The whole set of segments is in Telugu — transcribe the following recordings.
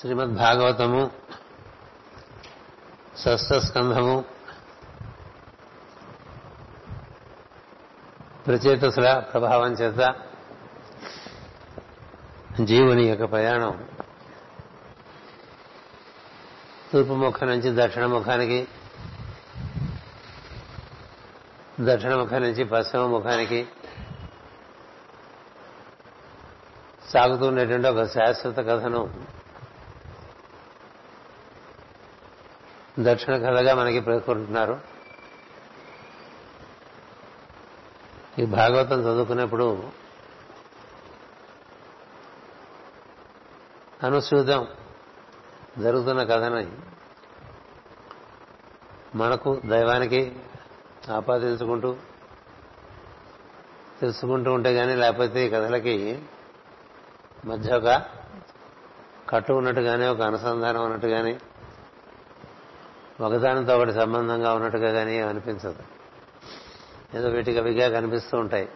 శ్రీమద్ భాగవతము షష్ఠ స్కంధము ప్రచేతసుల ప్రభావం చేత జీవుని యొక్క ప్రయాణం. తూర్పు ముఖం నుంచి దక్షిణ ముఖానికి దక్షిణ ముఖం నుంచి పశ్చిమ ముఖానికి సాగుతున్నటువంటి ఒక శాశ్వత కథను దక్షిణ కథగా మనకి పేర్కొంటున్నారు. ఈ భాగవతం చదువుకున్నప్పుడు అనుసూతం జరుగుతున్న కథని మనకు దైవానికి ఆపాదించుకుంటూ తెలుసుకుంటూ ఉంటే కానీ లేకపోతే ఈ కథలకి మధ్య ఒక కట్టు ఉన్నట్టు కానీ ఒక అనుసంధానం ఉన్నట్టు కానీ ఒకదానితో ఒకటి సంబంధంగా ఉన్నట్టుగా కానీ అనిపించదు. ఏదో వీటికవిగా కనిపిస్తూ ఉంటాయి.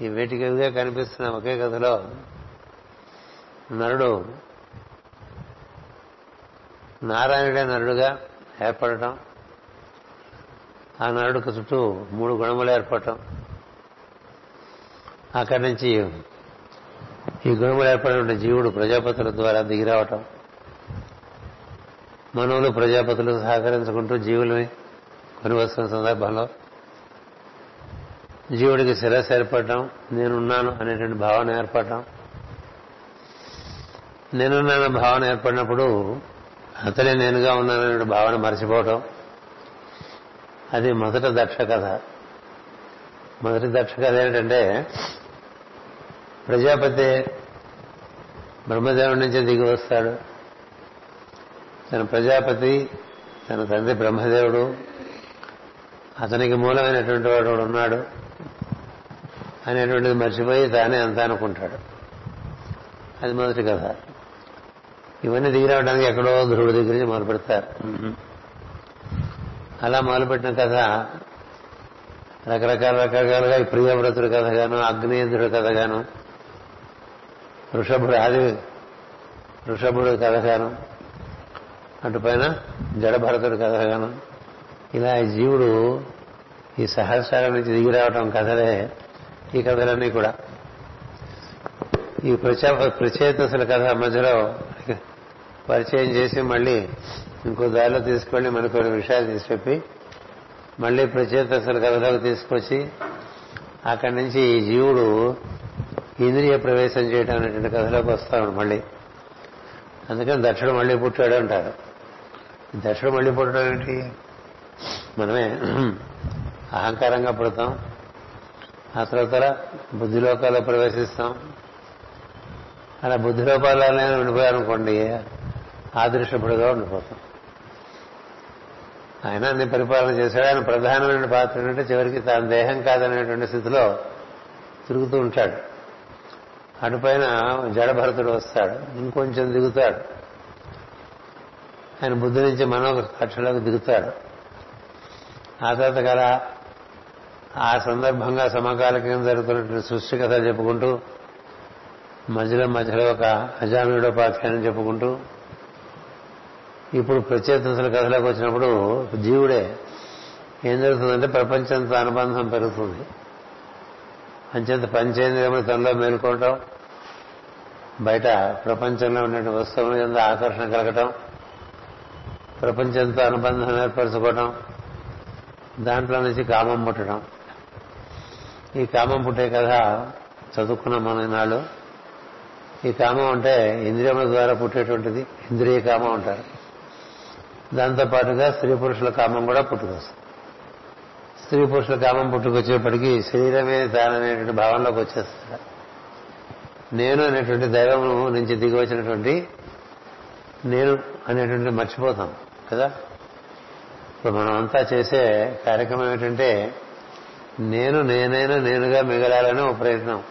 ఈ వీటికవిగా కనిపిస్తున్న ఒకే కథలో నరుడు నారాయణుడే నరుడుగా ఏర్పడటం ఆ నరుడికి చుట్టూ మూడు గుణములు ఏర్పడటం. అక్కడి నుంచి ఈ గుణములు ఏర్పడిన జీవుడు ప్రజాపతుల ద్వారా దిగిరావటం. మనవులు ప్రజాపతులు సహకరించుకుంటూ జీవులని కొని వస్తున్న సందర్భంలో జీవుడికి శిరస్సు ఏర్పడటం నేనున్నాను అనేటువంటి భావన ఏర్పడటం నేనున్నాను భావన ఏర్పడినప్పుడు అతనే నేనుగా ఉన్నాననే భావన మర్చిపోవటం. అది మొదట దక్ష కథ. మొదటి దక్ష కథ ఏంటంటే ప్రజాపతి బ్రహ్మదేవుడి నుంచి దిగి వస్తాడు. తన ప్రజాపతి తన తండ్రి బ్రహ్మదేవుడు అతనికి మూలమైనటువంటి వాడు ఉన్నాడు. అనేటువంటిది మర్చిపోయి తానే అంతా అనుకుంటాడు. అది మొదటి కథ. ఇవన్నీ దిగి రావడానికి ఎక్కడో ధ్రువుడి దగ్గర నుంచి మొదలు పెడతారు. అలా మొదలుపెట్టిన కథ రకరకాల రకరకాలుగా ఈ ప్రియవ్రతుడి కథగాను అగ్నేంద్రుడి కథగాను వృషభుడు ఆది వృషభుడు కథగాను అటుపైన జడభరతుడు కథగాను ఇలా ఈ జీవుడు ఈ సహస్రాల నుంచి దిగి రావటం కథలే ఈ కథలన్నీ కూడా. ఈ ప్రచా ప్రచేతసుల కథ మధ్యలో పరిచయం చేసి మళ్ళీ ఇంకో దారిలో తీసుకెళ్ళి మనకు కొన్ని విషయాలు తీసి చెప్పి మళ్ళీ ప్రచేతసుల కథలోకి తీసుకొచ్చి అక్కడి నుంచి ఈ జీవుడు ఇంద్రియ ప్రవేశం చేయడం అనేటువంటి కథలోకి వస్తాడు మళ్ళీ. అందుకని దక్షుడు మళ్ళీ పుట్టాడు అంటారు. దక్షుడు మళ్ళీ పుట్టడం ఏంటి మనమే అహంకారంగా పుడతాం. ఆ తర్వాత బుద్ధిలోకాల్లో ప్రవేశిస్తాం. అలా బుద్ధి లోపాలనే ఉండిపోయారనుకోండి ఆదృశ్యపుడుగా ఉండిపోతాం. ఆయన అన్ని పరిపాలన చేశాడు. ఆయన ప్రధానమైన పాత్ర ఏంటంటే చివరికి తన దేహం కాదనేటువంటి స్థితిలో తిరుగుతూ ఉంటాడు. అటుపైన జడభరతుడు వస్తాడు. ఇంకొంచెం దిగుతాడు. ఆయన బుద్ధి నుంచి మనో కక్షలోకి దిగుతాడు. ఆ తర్వాత కల ఆ సందర్భంగా సమకాలికంగా జరుగుతున్నటువంటి సృష్టి కథ చెప్పుకుంటూ మధ్యలో మధ్యలో ఒక అజామిడోపాఖ్యానం చెప్పుకుంటూ ఇప్పుడు ప్రత్యేకతల కథలోకి వచ్చినప్పుడు జీవుడే ఏం జరుగుతుందంటే ప్రపంచంతో అనుబంధం పెరుగుతుంది. అంచేత పంచేంద్రియములు తనలో మేలుకోవటం బయట ప్రపంచంలో ఉన్నటువంటి వస్తువుల మీద ఆకర్షణ కలగటం ప్రపంచంతో అనుబంధం ఏర్పరచుకోవటం దాంట్లో నుంచి కామం పుట్టడం. ఈ కామం పుట్టే కథ చదువుకున్నాం మన నాళ్ళు ఈ కామం అంటే ఇంద్రియముల ద్వారా పుట్టేటువంటిది. ఇంద్రియ కామం అంటారు. దాంతో పాటుగా స్త్రీ పురుషుల కామం కూడా పుట్టుకొస్తుంది. స్త్రీ పురుషుల కామం పుట్టుకొచ్చేప్పటికీ శరీరమే తాననేటువంటి భావంలోకి వచ్చేస్తాడు నేను అనేటువంటి దైవం నుంచి దిగి వచ్చినటువంటి నేను అనేటువంటి మర్చిపోతాం. కదా? ఇప్పుడు మనం అంతా చేసే కార్యక్రమం ఏమిటంటే నేను నేనైనా నేనుగా మిగలాలని ఒక ప్రయత్నం.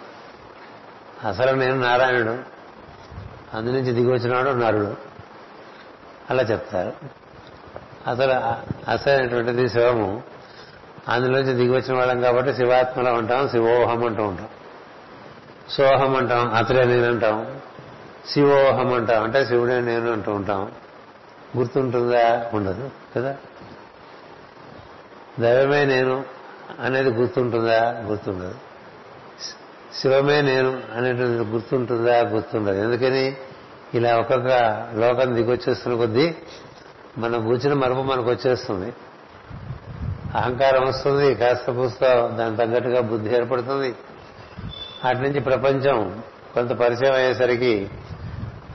అసలు నేను నారాయణుడు. అందు నుంచి దిగి వచ్చినాడు నరుడు. అలా చెప్తారు. అసలు అసలైనటువంటిది శివము. అందులోంచి దిగి వచ్చిన వాళ్ళం కాబట్టి శివాత్మలో ఉంటాం శివోహం అంటూ ఉంటాం. సోహం అంటాం అతడే నేనంటాం. శివోహం అంటాం అంటే శివుడే నేను అంటూ ఉంటాం. గుర్తుంటుందా? ఉండదు కదా? దైవమే నేను అనేది గుర్తుంటుందా? గుర్తుండదు. శివమే నేను అనేటువంటిది గుర్తుంటుందా? గుర్తుండదు. ఎందుకని? ఇలా ఒక్కొక్క లోకం దిగొచ్చేస్తున్న కొద్దీ మనం కూర్చిన మరపు మనకు వచ్చేస్తుంది. అహంకారం వస్తుంది కాస్త పూస్తో దానికి తగ్గట్టుగా బుద్ధి ఏర్పడుతుంది. అటు నుంచి ప్రపంచం కొంత పరిచయం అయ్యేసరికి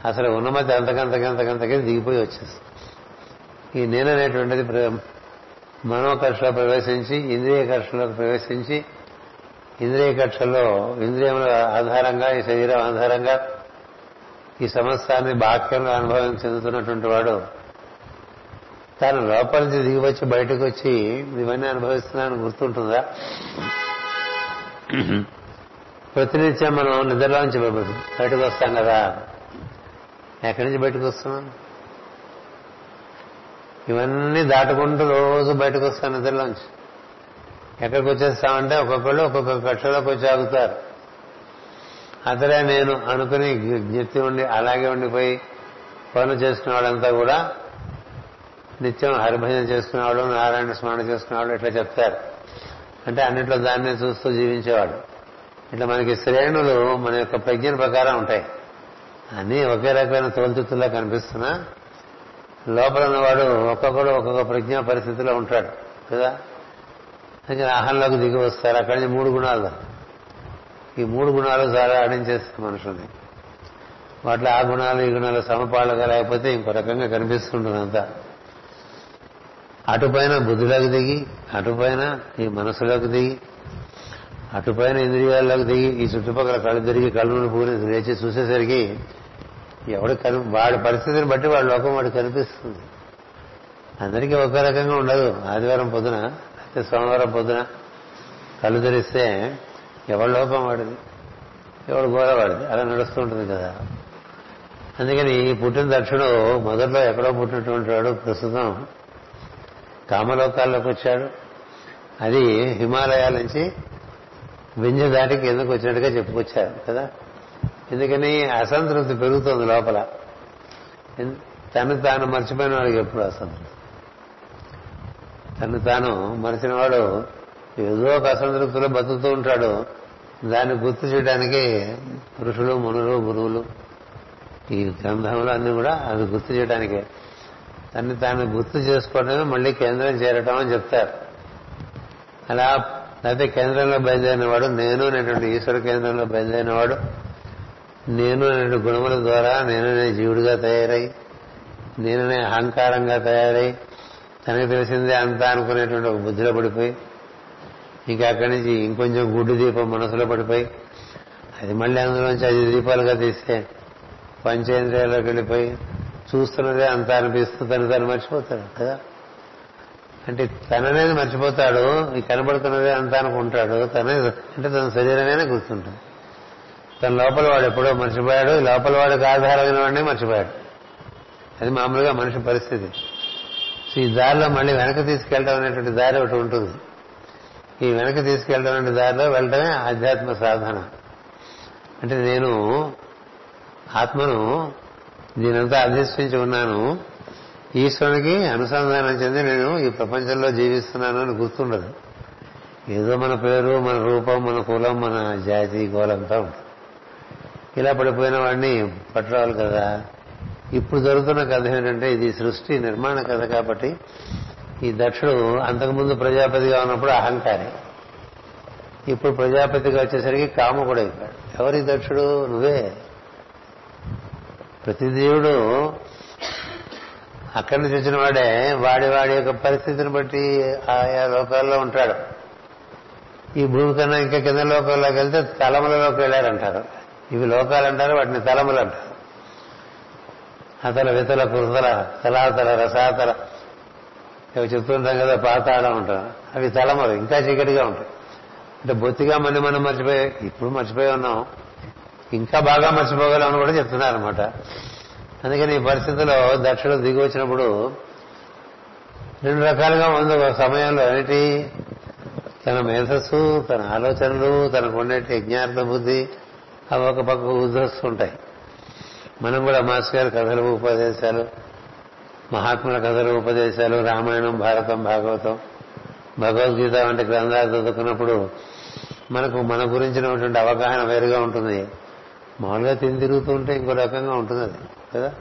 అసలు ఉన్నమతి అంతకంతకంతకంతకి దిగిపోయి వచ్చేస్తుంది. ఈ నేననేటువంటిది మనోకక్షలో ప్రవేశించి ఇంద్రియ కర్షలోకి ప్రవేశించి ఇంద్రియ కక్షలో ఇంద్రియముల ఆధారంగా ఈ శరీరం ఆధారంగా ఈ సమస్తాన్ని బాక్యంలో అనుభవం చెందుతున్నటువంటి వాడు తాను లోపల నుంచి దిగి వచ్చి బయటకు వచ్చి ఇవన్నీ అనుభవిస్తున్నానని గుర్తుంటుందా? ప్రతినిత్యం మనం నిద్రలోంచి బయటకు వస్తాం కదా. ఎక్కడి నుంచి బయటకు వస్తున్నాం? ఇవన్నీ దాటుకుంటూ రోజు బయటకు వస్తాను నిద్రలోంచి. ఎక్కడికి వచ్చేస్తామంటే ఒక్కొక్కళ్ళు ఒక్కొక్క కక్షలోకి వచ్చి ఆగుతారు. అతడే నేను అనుకుని జ్ఞప్తి ఉండి అలాగే ఉండిపోయి పనులు చేసుకునే వాళ్ళంతా కూడా నిత్యం హరిభజన చేసుకునేవాడు నారాయణ స్మరణ చేసుకునేవాడు ఇట్లా చెప్తారు. అంటే అన్నిట్లో దాన్నే చూస్తూ జీవించేవాడు. ఇట్లా మనకి శ్రేణులు మన యొక్క ప్రజ్ఞ ప్రకారం ఉంటాయి. అన్నీ ఒకే రకమైన తోలుచుత్తులా కనిపిస్తున్నా. లోపల ఉన్నవాడు ఒక్కొక్కడు ఒక్కొక్క ప్రజ్ఞా పరిస్థితిలో ఉంటాడు కదా? అహంలోకి దిగి వస్తారు. అక్కడి నుంచి మూడు గుణాలు. ఈ మూడు గుణాలు చాలా ఆడించేస్తాయి మనుషుల్ని. వాటిలో ఆ గుణాలు ఈ గుణాలు సమపాళ్ళగా లేకపోతే ఇంకో రకంగా కనిపిస్తుంటుంది అంతా అటుపైన బుద్ధిలోకి దిగి అటుపైన ఈ మనసులోకి దిగి అటుపైన ఇంద్రియాల్లోకి దిగి ఈ చుట్టుపక్కల కళ్ళు తిరిగి కళ్ళు పూరి లేచి చూసేసరికి ఎవడు కను వాడి పరిస్థితిని బట్టి వాడి లోకం వాడు కనిపిస్తుంది. అందరికీ ఒక రకంగా ఉండదు. ఆదివారం పొద్దున అయితే సోమవారం పొద్దున కళ్ళు తెరిస్తే ఎవడి లోకం వాడిది? ఎవడు గోర వాడిది? అలా నడుస్తూ ఉంటుంది కదా. అందుకని పుట్టిన దక్షుడు మొదట్లో ఎక్కడో పుట్టినటువంటి వాడు ప్రస్తుతం కామలోకాల్లోకి వచ్చాడు. అది హిమాలయాల నుంచి వింజ దాటికి ఎందుకు వచ్చినట్టుగా చెప్పుకొచ్చారు కదా. ఎందుకని అసంతృప్తి పెరుగుతుంది లోపల. తను తాను మర్చిపోయిన వాడికి ఎప్పుడు అసంతృప్తి. తను తాను మరిచిన వాడు ఏదో ఒక అసంతృప్తిలో బతుకుతూ ఉంటాడు. దాన్ని గుర్తు చేయడానికి పురుషులు మునులు గురువులు ఈ గ్రంథంలో అన్ని కూడా అవి గుర్తు చేయడానికే. తన్ని తాను గుర్తు చేసుకోవడమే మళ్ళీ కేంద్రం చేరటం అని చెప్తారు. అలా అయితే కేంద్రంలో బయలుదేరినవాడు నేను అనేటువంటి ఈశ్వర కేంద్రంలో బయలుదేరినవాడు నేను అనే గుణముల ద్వారా నేననే జీవుడిగా తయారై నేననే అహంకారంగా తయారై తనకి తెలిసిందే అంతా అనుకునేటువంటి ఒక బుద్ధిలో పడిపోయి ఇంకా అక్కడి నుంచి ఇంకొంచెం గుడ్డు దీపం మనసులో పడిపోయి అది మళ్ళీ అందులోంచి ఐదు దీపాలుగా తీస్తే పంచేంద్రియాల్లోకి వెళ్ళిపోయి చూస్తున్నదే అంత అనిపిస్తూ తను తను మర్చిపోతాడు కదా. అంటే తననేది మర్చిపోతాడు ఈ కనబడుతున్నదే అంత అనుకుంటాడు తనే అంటే తన శరీరమేనే గుర్తుంటుంది. తన లోపల వాడు ఎప్పుడో మర్చిపోయాడు లోపల వాడికి ఆధారమైన వాడినే మర్చిపోయాడు. అది మామూలుగా మనిషి పరిస్థితి. సో ఈ దారిలో మళ్ళీ వెనక తీసుకెళ్ళడం అనేటువంటి దారి ఒకటి ఉంటుంది. ఈ వెనక తీసుకెళ్ళడం అనే దారిలో వెళ్ళడమే ఆధ్యాత్మ సాధన. అంటే నేను ఆత్మను దీనంతా అధిష్ఠించి ఉన్నాను. ఈశ్వరునికి అనుసంధానం చెంది నేను ఈ ప్రపంచంలో జీవిస్తున్నాను అని గుర్తుండదు. ఏదో మన పేరు మన రూపం మన కులం మన జాతి గోలంతా ఉంటుంది. ఇలా పడిపోయిన వాడిని పట్టురావాలి కదా. ఇప్పుడు జరుగుతున్న కథ ఏంటంటే ఇది సృష్టి నిర్మాణ కథ కాబట్టి ఈ దక్షుడు అంతకుముందు ప్రజాపతిగా ఉన్నప్పుడు అహంకారి. ఇప్పుడు ప్రజాపతిగా వచ్చేసరికి కాముకుడు అయిపోయాడు. ఎవరి దక్షుడు? నువ్వే. ప్రతి దేవుడు అక్కడి నుంచి వచ్చిన వాడే. వాడి వాడి యొక్క పరిస్థితిని బట్టి ఆయా లోకాల్లో ఉంటాడు. ఈ భూమి కన్నా ఇంకా కింద లోకాల్లోకి వెళ్తే తలములలోకి వెళ్ళారంటారు. ఇవి లోకాలు అంటారు వాటిని తలములు అంటారు అతల వితల కుతల తలాతల రసాతల. ఇవి చెప్తుంటాం కదా పాతాళం ఉంటాం అవి తలములు ఇంకా చీకటిగా ఉంటాయి. అంటే బొత్తిగా మనం మనం మర్చిపోయి ఇప్పుడు మర్చిపోయి ఉన్నాం. ఇంకా బాగా మర్చిపోగలం కూడా చెప్తున్నారనమాట అందుకని ఈ పరిస్థితిలో దక్షిణ దిగి వచ్చినప్పుడు రెండు రకాలుగా ఉంది ఒక సమయంలో. ఏంటి తన మేధస్సు తన ఆలోచనలు తనకు ఉండేటి యజ్ఞార్థ బుద్ధి అవి ఒక పక్క ఉంటాయి మనం కూడా మాస్ గారి కథలు ఉపదేశాలు మహాత్ముల కథలు ఉపదేశాలు రామాయణం భారతం భాగవతం భగవద్గీత వంటి గ్రంథాలు చదువుకున్నప్పుడు మనకు మన గురించినటువంటి అవగాహన వేరుగా ఉంటుంది. మామూలుగా తిని తిరుగుతూ ఉంటే ఇంకో రకంగా ఉంటుంది అది కదా?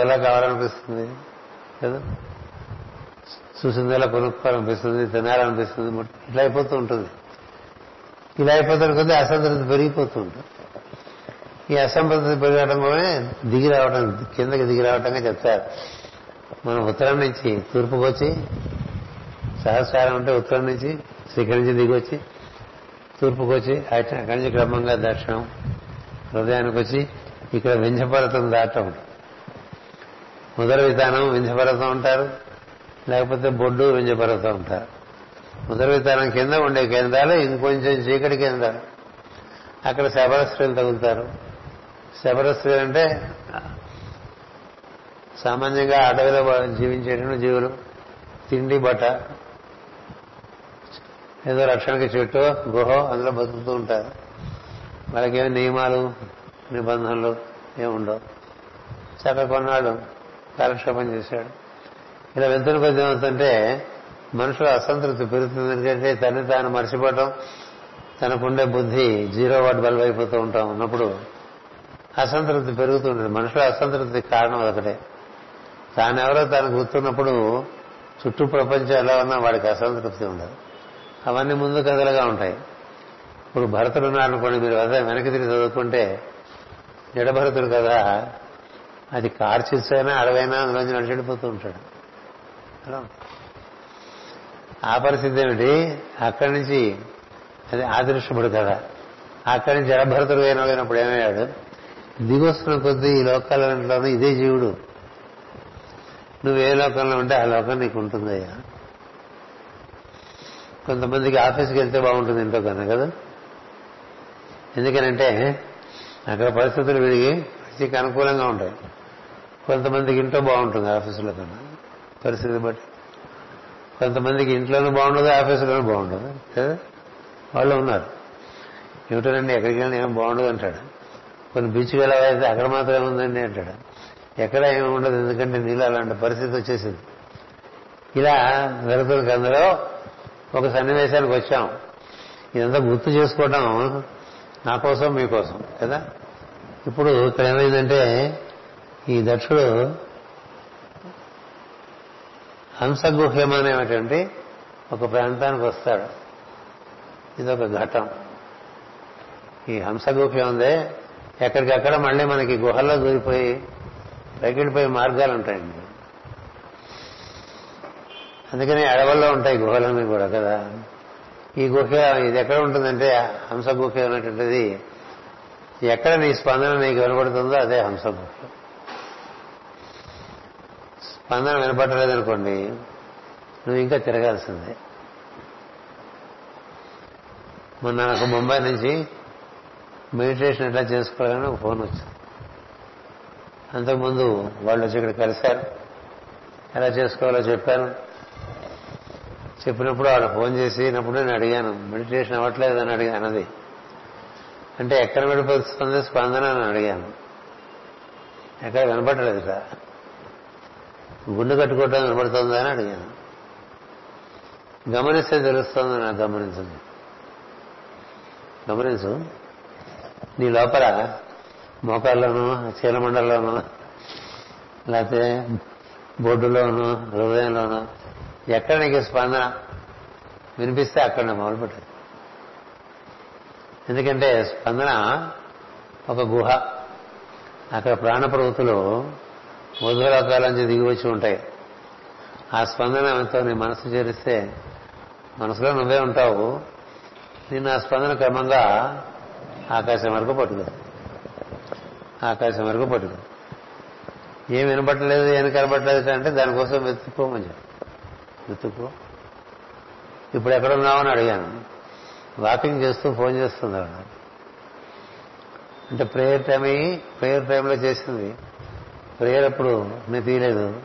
ఎలా కావాలనిపిస్తుంది కదా? చూసిందేలా కొనుక్కోవాలనిపిస్తుంది తినాలనిపిస్తుంది ఇట్లా అయిపోతూ ఉంటుంది. ఇలా అయిపోతాడు కొద్దీ అసంతృప్తి పెరిగిపోతుంది. ఈ అసంతృప్తి పెరగడం వల్లనే దిగి రావడం కిందకి దిగి రావటంగా చెప్తారు. మనం ఉత్తరం నుంచి తూర్పుకు వచ్చి సహస్రారం అంటే ఉత్తరం నుంచి శ్రీకరి నుంచి దిగొచ్చి వచ్చి తూర్పుకు వచ్చి అక్కడి నుంచి క్రమంగా దర్శనం హృదయానికి వచ్చి ఇక్కడ వింజపర్వతం దాటం. మొదటి విధానం వింజపర్వతం ఉంటారు లేకపోతే బొడ్డు వింజపర్వతం ఉంటారు మొదటి కింద ఉండే కేంద్రాలు ఇంకొంచెం చీకటి కేంద్రాలు. అక్కడ శబరస్త్రీలు తగులుతారు. శబరస్త్రీలు అంటే సామాన్యంగా అడవిలో జీవించేటువంటి జీవులు. తిండి బట్ట ఏదో రక్షణకి చెట్టు గుహ అందులో బతుకుతూ ఉంటారు. వాళ్ళకేమి నియమాలు నిబంధనలు ఏముండవు చక్కగా కొన్నాడు కాలక్షేపం చేశాడు. ఇలా వెళ్తున్న కొద్ది ఏమవుతుంటే మనుషులు అసంతృప్తి పెరుగుతుంది. ఎందుకంటే తల్లి తాను మర్చిపోవటం తనకుండే బుద్ధి జీరో వాట్ బల్బ్ అయిపోతూ ఉంటాం ఉన్నప్పుడు అసంతృప్తి పెరుగుతుంటుంది. మనుషుల అసంతృప్తికి కారణం ఒకటే తానెవరో తాను గుర్తున్నప్పుడు చుట్టూ ప్రపంచం ఎలా ఉన్నా వాడికి అసంతృప్తి ఉండదు. అవన్నీ ముందు కథలుగా ఉంటాయి. ఇప్పుడు భరతుడు ఉన్నారనుకోండి మీరు వద్ద వెనక్కి తిరిగి చదువుకుంటే జడభరతుడు కదా అది కార్చిచ్చైనా అడవైనా అందులోంచి నడిచెడిపోతూ ఉంటాడు. అలా ఆ పరిస్థితి ఏమిటి? అక్కడి నుంచి అది ఆదృష్టముడు కదా అక్కడి నుంచి జడభరతుడు అయినప్పుడు ఏమయ్యాడు? దిగొస్తున్న కొద్దీ ఈ లోకాలన్నింటిలోనూ ఇదే జీవుడు. నువ్వు ఏ లోకంలో ఉంటే ఆ లోకం నీకు ఉంటుందయ్యా. కొంతమందికి ఆఫీస్కి వెళ్తే బాగుంటుంది ఇంట్లో కన్నా కదా? ఎందుకనంటే అక్కడ పరిస్థితులు విడిగి వ్యక్తికి అనుకూలంగా ఉంటాయి. కొంతమందికి ఇంట్లో బాగుంటుంది ఆఫీసులో కన్నా. పరిస్థితి బట్టి. కొంతమందికి ఇంట్లోనూ బాగుండదు ఆఫీసులోనూ బాగుండదు. కదా వాళ్ళు ఉన్నారు. ఏమిటోనండి ఎక్కడికి వెళ్ళినా ఏం బాగుండదు అంటాడు. కొన్ని బీచ్కి వెళ్ళాలైతే అక్కడ మాత్రమే ఉందండి అంటాడు. ఎక్కడ ఏమి ఉండదు ఎందుకంటే నీళ్ళు అలాంటి పరిస్థితి వచ్చేసింది. ఇలా జరుగుతుంది అందులో ఒక సన్నివేశానికి వచ్చాం. ఇదంతా గుర్తు చేసుకోవడం నా కోసం మీకోసం కదా? ఇప్పుడు ఇక్కడ ఏమైందంటే ఈ దక్షుడు హంసగుహ్యం అనేటువంటి ఒక ప్రాంతానికి వస్తాడు. ఇదొక ఘటం. ఈ హంసగుహ్యం ఉందే ఎక్కడికక్కడ మళ్ళీ మనకి గుహల్లో దూరిపోయి పైకిడిపోయే మార్గాలు ఉంటాయండి. అందుకని అడవుల్లో ఉంటాయి గుహలన్నీ కూడా కదా. ఈ గుహ ఇది ఎక్కడ ఉంటుందంటే హంస గుహ అనేటువంటిది ఎక్కడ నీ స్పందన నీకు వినపడుతుందో అదే హంస గుహ స్పందన వినపట్టలేదనుకోండి నువ్వు ఇంకా తిరగాల్సిందే. మొన్న నాకు ముంబై నుంచి మెడిటేషన్ ఎట్లా చేసుకోవాలని ఒక ఫోన్ వచ్చింది. అంతకుముందు వాళ్ళు వచ్చి ఇక్కడ కలిశారు. ఎలా చేసుకోవాలో చెప్పాను. చెప్పినప్పుడు ఆవిడ ఫోన్ చేసినప్పుడు నేను అడిగాను మెడిటేషన్ అవ్వట్లేదు అని అడిగా అన్నది. అంటే ఎక్కడ విడిపోతుంది స్పందన అని అడిగాను. ఎక్కడ వినపట్టలేదుట గుండు కట్టుకోవటం కనబడుతుందా అని అడిగాను. గమనిస్తే తెలుస్తుంది నాకు గమనించింది. గమనించు నీ లోపల మోకాల్లోనూ చీలమండల్లోనూ లేకపోతే బొడ్డులోనూ హృదయంలోనూ ఎక్కడ నీకు స్పందన? వినిపిస్తే అక్కడ మొదలుపెట్టదు ఎందుకంటే స్పందన ఒక గుహ. అక్కడ ప్రాణ ప్రవృత్తులు ఊర్ధ్వలోకాల నుంచి దిగి వచ్చి ఉంటాయి. ఆ స్పందనతో నీ మనసు చేరిస్తే మనసులో నువ్వే ఉంటావు. నిన్ను ఆ స్పందన క్రమంగా ఆకాశం వరకు పట్టుకు. ఆకాశం వరకు పట్టుకు. ఏం వినపట్టలేదు ఏం కనపట్టలేదు అంటే దానికోసం వెతుక్కోమని చెప్పి. వెతుక్కో. ఇప్పుడు ఎక్కడున్నావని అడిగాను. వాకింగ్ చేస్తూ ఫోన్ చేస్తుంది అంటే ప్రేయర్ టైం అయ్యి ప్రేయర్ టైంలో చేసింది. ప్రేయర్ అప్పుడు నేను తీయలేదు.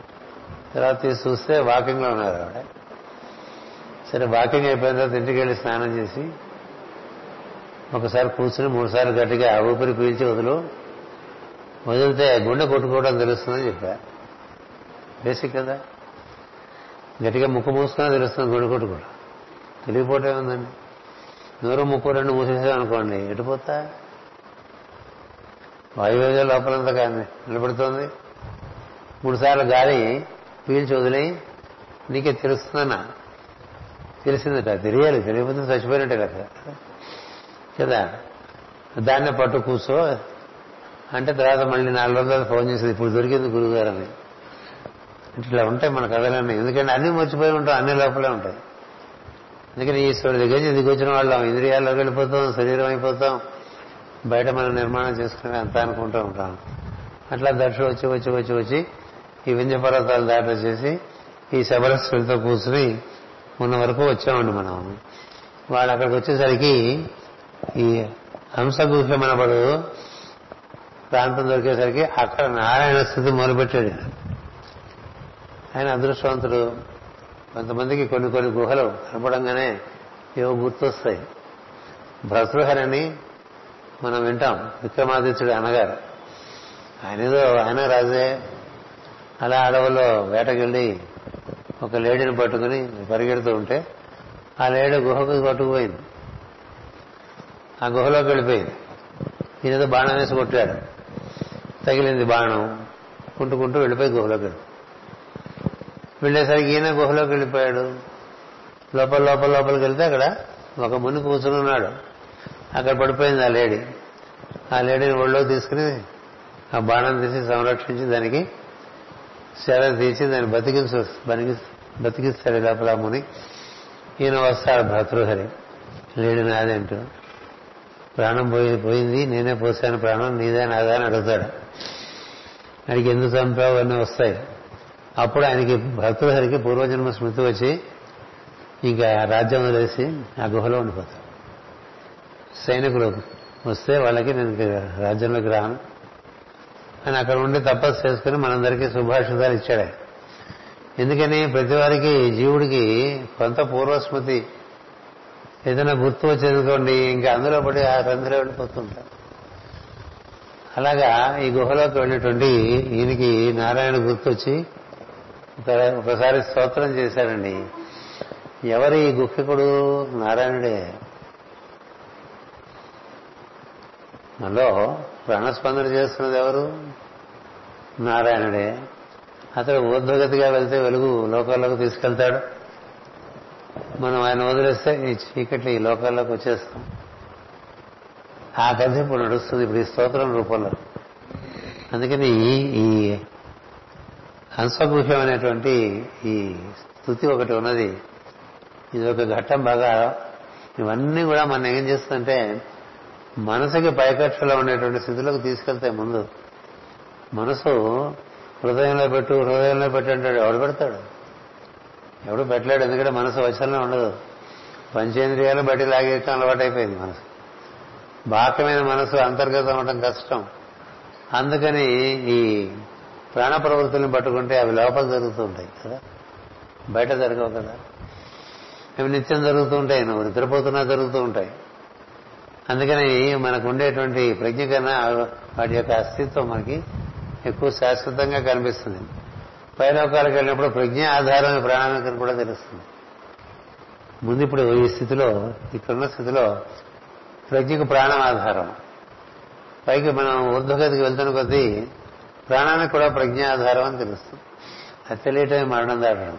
తర్వాత తీసి చూస్తే వాకింగ్లో ఉన్నారు ఆవిడ. సరే వాకింగ్ అయిపోయిన తర్వాత ఇంటికి వెళ్ళి స్నానం చేసి ఒకసారి కూర్చుని మూడు సార్లు గట్టిగా ఊపిరి పీల్చి వదులు. వదిలితే గుండె కొట్టుకోవడం తెలుస్తుందని చెప్పా. బేసిక్ కదా. గట్టిగా ముక్కు మూసుకున్నా తెలుస్తుంది గుండె కొట్టుకోవడం. తెలియపోవటం ఉందండి. నూరు ముక్కు రెండు మూసేసాం అనుకోండి ఎటుపోతా వాయువేగ లోపలంతా కానీ నిలబడుతోంది. మూడు సార్లు గాలి పీల్చి వదిలి నీకే తెలుస్తుందన్నా. తెలిసిందట తెలియాలి తెలియకపోతే చచ్చిపోయినట్టే కదా. కదా? దాన్నే పట్టు కూర్చో అంటే తర్వాత మళ్ళీ నాలుగు రోజులు ఫోన్ చేసింది ఇప్పుడు దొరికింది గురుగారు అని. ఇట్లా ఉంటాయి మన కథలన్నీ. ఎందుకంటే అన్నీ మర్చిపోయి ఉంటాం అన్ని లోపలే ఉంటాయి. అందుకని ఈశ్వరుడి దగ్గర నుంచి దిగొచ్చిన వాళ్ళం ఇంద్రియాల్లోకి వెళ్ళిపోతాం శరీరం అయిపోతాం బయట మనం నిర్మాణం చేసుకుని అంత అనుకుంటూ ఉంటాం. అట్లా దక్షుడు వచ్చి వచ్చి వచ్చి వచ్చి ఈ వింధ్య పర్వతాలు దాటి చేసి ఈ శబరస్సులతో కూర్చుని ఉన్న వరకు వచ్చామండి మనం. వాళ్ళు అక్కడికి వచ్చేసరికి ఈ హంసగుహ్యం అనబడు ప్రాంతం దొరికేసరికి అక్కడ నారాయణ స్థితి మొదలుపెట్టాడు. ఆయన అదృష్టవంతుడు. కొంతమందికి కొన్ని కొన్ని గుహలు కనపడంగానే ఏవో గుర్తొస్తాయి. భ్రతృహరని మనం వింటాం. విక్రమాదిత్యుడు అన్నగారు. ఆయన ఏదో ఆయన రాజే అలా అడవుల్లో వేటకెళ్ళి ఒక లేడీని పట్టుకుని పరిగెడుతూ ఉంటే ఆ లేడీ గుహకు పట్టుకుపోయింది. ఆ గుహలోకి వెళ్ళిపోయింది. ఈయనతో బాణం వేసి కొట్టాడు. తగిలింది బాణం. కుంటుకుంటూ వెళ్ళిపోయి గుహలోకి వెళ్ళి వెళ్ళేసరికి ఈయన గుహలోకి వెళ్ళిపోయాడు. లోపల లోపల లోపలికి వెళ్తే అక్కడ ఒక ముని కూర్చుని ఉన్నాడు. అక్కడ పడిపోయింది ఆ లేడీ. ఆ లేడీని ఒళ్ళో తీసుకుని ఆ బాణం తీసి సంరక్షించి దానికి సేవ తీసి దాన్ని బతికించు బతికి బతికిస్తాడు లోపల ముని. ఈయన వస్తాడు భర్తృహరి లేడు నాదేంటూ ప్రాణం పోయి పోయింది నేనే పోసాను ప్రాణం నీదే నాదా అని అడుగుతాడు. ఆయనకి ఎందుకు చంపావు అన్నీ వస్తాయి? అప్పుడు ఆయనకి భర్తృహరికి పూర్వజన్మ స్మృతి వచ్చి ఇంకా రాజ్యం వదిలేసి ఆ గుహలో ఉండిపోతాడు. సైనికులు వస్తే వాళ్ళకి నేను రాజ్యంలోకి రాను. అని అక్కడ ఉండి తపస్సు చేసుకుని మనందరికీ శుభాషితాలు ఇచ్చాడు. ఎందుకని ప్రతి వారికి జీవుడికి కొంత పూర్వస్మృతి ఏదైనా గుర్తు వచ్చేదనుకోండి ఇంకా అందులో పడి ఆ రంధ్ర వెళ్ళిపోతుంటారు అలాగా ఈ గుహలోకి వెళ్ళినటువంటి ఈయనకి నారాయణ గుర్తొచ్చి ఒకసారి స్తోత్రం చేశారండి ఎవరి ఈ గుహకుడు నారాయణుడే? మనలో ప్రాణస్పందన చేస్తున్నది ఎవరు? నారాయణుడే. అతడు ఊర్ధ్వగతిగా వెళ్తే వెలుగు లోకాల్లోకి తీసుకెళ్తాడు. మనం ఆయన వదిలేస్తే ఈ చీకటి ఈ లోకాల్లోకి వచ్చేస్తాం. ఆ కథ ఇప్పుడు నడుస్తుంది. ఇప్పుడు ఈ స్తోత్రం రూపంలో. అందుకని ఈ- ఈ హంసగుహ్యం అనేటువంటి ఈ స్థుతి ఒకటి ఉన్నది. ఇది ఒక ఘట్టం బాగా ఇవన్నీ కూడా మనం ఏం చేస్తుందంటే మనసుకి పైకక్షలో ఉండేటువంటి స్థితిలోకి తీసుకెళ్తాయి ముందు మనసు హృదయంలో పెట్టు హృదయంలో పెట్టు అంటాడు. ఎవడు పెడతాడు? ఎవడు పెట్టలేడు. ఎందుకంటే మనసు వచనంలో ఉండదు. పంచేంద్రియాలు బట్టి లాగేయటం అలవాటైపోయింది మనసు. బాహ్యమైన మనసు అంతర్గతం అవడం కష్టం. అందుకని ఈ ప్రాణ ప్రవృత్తులను పట్టుకుంటే అవి లోపల జరుగుతూ ఉంటాయి కదా. బయట జరగవు కదా. అవి నిత్యం జరుగుతూ ఉంటాయి. నువ్వు నిద్రపోతున్నా జరుగుతూ ఉంటాయి. అందుకని మనకు ఉండేటువంటి ప్రజ్ఞ కన్నా వాటి యొక్క అస్తిత్వం మనకి ఎక్కువ శాశ్వతంగా కనిపిస్తుంది. పైలోకాలకు వెళ్ళినప్పుడు ప్రజ్ఞ ఆధారమైన ప్రాణానికి కూడా తెలుస్తుంది. ముందు ఇప్పుడు ఈ స్థితిలో ఇక్కడున్న స్థితిలో ప్రజ్ఞకు ప్రాణం ఆధారం. పైకి మనం ఊర్ధ్వగతికి వెళ్తున్న కొద్దీ ప్రాణానికి కూడా ప్రజ్ఞ ఆధారం అని తెలుస్తుంది. అది తెలియటమే మరణం దాటడం.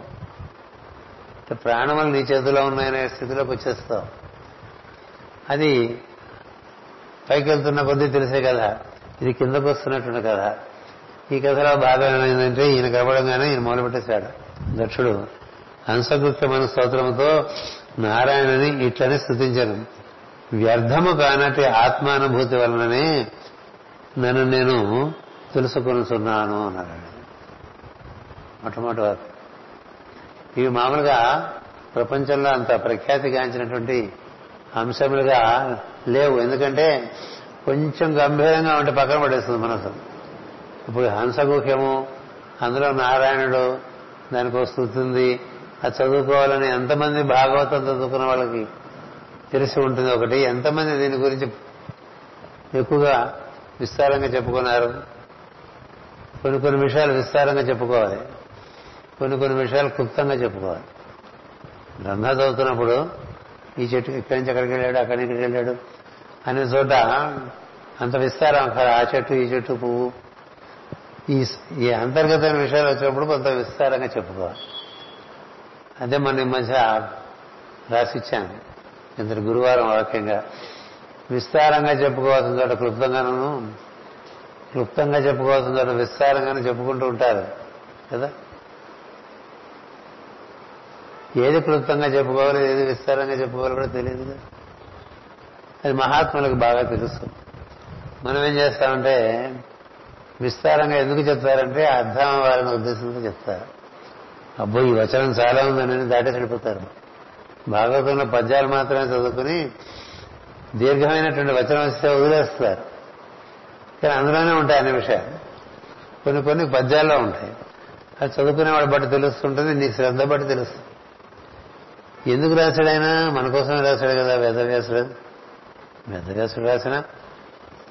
ప్రాణములు నీ చేతిలో ఉన్నాయనే స్థితిలోకి వచ్చేస్తావు. అది పైకి వెళ్తున్న కొద్దీ తెలిసే కథ. ఇది కిందకు వస్తున్నటువంటి కథ. ఈ కథలో భాగం ఏంటంటే ఈయన కనబడంగానే ఈయన మొదలుపెట్టేశాడు దక్షుడు హంసగుప్తమైన స్తోత్రముతో నారాయణని ఇట్లని స్థుతించను. వ్యర్థము కానటి ఆత్మానుభూతి వలననే నన్ను నేను తెలుసుకొనుచున్నాను అన్నాడు. మొట్టమొదటి వారు ఇవి మామూలుగా ప్రపంచంలో అంత ప్రఖ్యాతిగాంచినటువంటి అంశములుగా లేవు. ఎందుకంటే కొంచెం గంభీరంగా ఉంటే పక్కన పడేస్తుంది మనసు. ఇప్పుడు హంసగుఖ్యము అందులో నారాయణుడు దానికి వస్తుంది అది చదువుకోవాలని ఎంతమంది భాగవతం చదువుకున్న వాళ్ళకి తెలిసి ఉంటుంది ఒకటి. ఎంతమంది దీని గురించి ఎక్కువగా విస్తారంగా చెప్పుకున్నారు? కొన్ని కొన్ని విషయాలు విస్తారంగా చెప్పుకోవాలి. కొన్ని కొన్ని విషయాలు క్లుప్తంగా చెప్పుకోవాలి. గ్రంథాలు చదువుతున్నప్పుడు ఈ చెట్టు ఇక్కడి నుంచి ఎక్కడికి వెళ్ళాడు అక్కడి నుంచి వెళ్ళాడు? అనే చోట అంత విస్తారం అక్కడ ఆ చెట్టు ఈ చెట్టు పువ్వు. ఈ ఈ అంతర్గతమైన విషయాలు వచ్చినప్పుడు కొంత విస్తారంగా చెప్పుకోవాలి. అదే మన ఈ మధ్య రాసిచ్చాను. ఇంతటి గురువారం వాక్యంగా. విస్తారంగా చెప్పుకోవాల్సిన చోట క్లుప్తంగాను క్లుప్తంగా చెప్పుకోవాల్సిన చోట విస్తారంగానే చెప్పుకుంటూ ఉంటారు కదా? ఏది క్లుప్తంగా చెప్పుకోవాలి ఏది విస్తారంగా చెప్పుకోవాలి కూడా తెలియదు కదా. అది మహాత్ములకు బాగా తెలుసు. మనం ఏం చేస్తామంటే విస్తారంగా ఎందుకు చెప్తారంటే అర్థం అవ్వాలనే ఉద్దేశంతో చెప్తారు. అబ్బో ఈ వచనం చాలా ఉందని దాటి వెళ్ళిపోతారు భాగవతంలో పద్యాలు మాత్రమే చదువుకుని దీర్ఘమైనటువంటి వచనం వస్తే వదిలేస్తారు. కానీ అందులోనే ఉంటాయి అన్ని విషయాలు. కొన్ని కొన్ని పద్యాల్లో ఉంటాయి. అది చదువుకునేవాడు బట్టి తెలుస్తుంటుంది నీ శ్రద్ధ బట్టి తెలుస్తుంది. ఎందుకు రాశాడైనా మన కోసమే రాశాడు కదా వేదవ్యాసుడు. వేదవ్యాసుడు రాసిన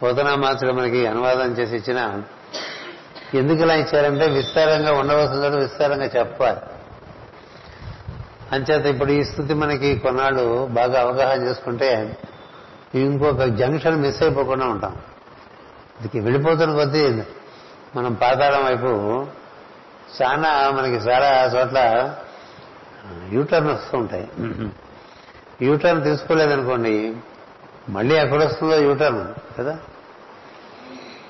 పోతనా మాత్రం మనకి అనువాదం చేసి ఇచ్చిన ఎందుకు ఇలా ఇచ్చారంటే విస్తారంగా ఉండవలసిన విస్తారంగా చెప్పాలి. అంచేత ఇప్పుడు ఈ స్థితి మనకి కొన్నాళ్ళు బాగా అవగాహన చేసుకుంటే ఇంకొక జంక్షన్ మిస్ అయిపోకుండా ఉంటాం. ఇది వెళ్ళిపోతున్న కొద్దీ మనం పాతాళం వైపు చాలా మనకి చాలా చోట్ల యూటర్న్ వస్తూ ఉంటాయి యూటర్న్ తీసుకోలేదనుకోండి మళ్ళీ ఎక్కడొస్తుందో యూటర్న్ కదా?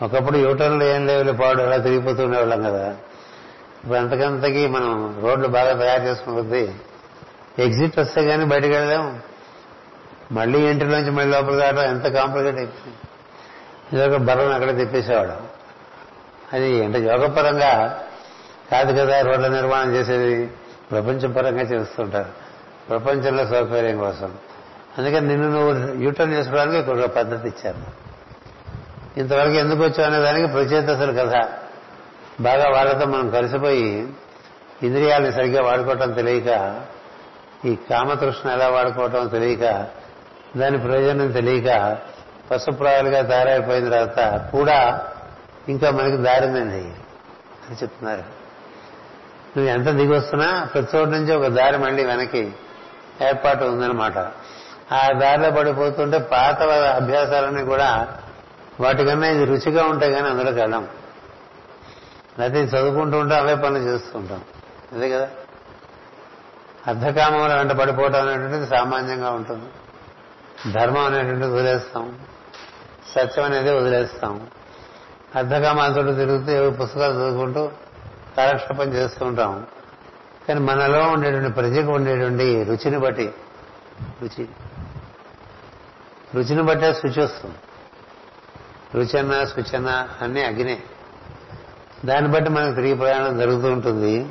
ఒకప్పుడు యూటర్న్లు ఏం లేవులే పాడు అలా తిరిగిపోతూ ఉండేవాళ్ళం కదా. ఇప్పుడు అంతకంతకీ మనం రోడ్లు బాగా తయారు చేసుకున్న ఎగ్జిట్ వస్తే కానీ బయటకు వెళ్దాం మళ్ళీ ఇంటిలోంచి మళ్ళీ లోపలికి రావడం ఎంత కాంప్లికేట్ అయిపోయింది. ఇదొక బలం అక్కడ తెప్పేసేవాడు అది అంటే యోగపరంగా కాదు కదా రోడ్ల నిర్మాణం చేసేది. ప్రపంచపరంగా చేస్తుంటారు. ప్రపంచంలో సౌకర్యం కోసం. అందుకని నిన్ను నువ్వు యూటర్న్ చేసుకోవడానికి ఒక పద్ధతి ఇచ్చారు. ఇంతవరకు ఎందుకు వచ్చావు అనే దానికి ప్రచేతసులు కథ. బాగా వాళ్ళతో మనం కలిసిపోయి ఇంద్రియాలను సరిగ్గా వాడుకోవటం తెలియక ఈ కామతృష్ణ ఎలా వాడుకోవటం తెలియక దాని ప్రయోజనం తెలియక పశుప్రాయాలుగా తయారైపోయిన తర్వాత కూడా ఇంకా మనకి దారిందండి అని చెప్తున్నారు. నువ్వు ఎంత దిగి వస్తున్నా ప్రతి చోటు నుంచి ఒక దారి మళ్ళీ వెనక్కి ఏర్పాటు ఉందన్నమాట. ఆ దారిలో పడిపోతుంటే పాత అభ్యాసాలన్నీ కూడా వాటికన్నా ఇది రుచిగా ఉంటాయి కానీ అందులోకి వెళ్ళాం. లేకపోతే చదువుకుంటూ ఉంటాం అవే పనులు చేస్తుంటాం. అదే కదా? అర్ధకామం వెంట పడిపోవటం అనేటువంటిది సామాన్యంగా ఉంటుంది. ధర్మం అనేటువంటిది వదిలేస్తాం. సత్యం అనేది వదిలేస్తాం. అర్ధకామాలతో తిరుగుతూ ఏవో పుస్తకాలు చదువుకుంటూ కాలక్షేపం చేస్తూ ఉంటాం కానీ మనలో ఉండేటువంటి ప్రజకు ఉండేటువంటి రుచిని బట్టి రుచి రుచిని బట్టే శుచి వస్తుంది. రుచన్న శుచన అన్నీ అగ్నే. దాన్ని బట్టి మనకు తిరిగి ప్రయాణం జరుగుతూ ఉంటుంది.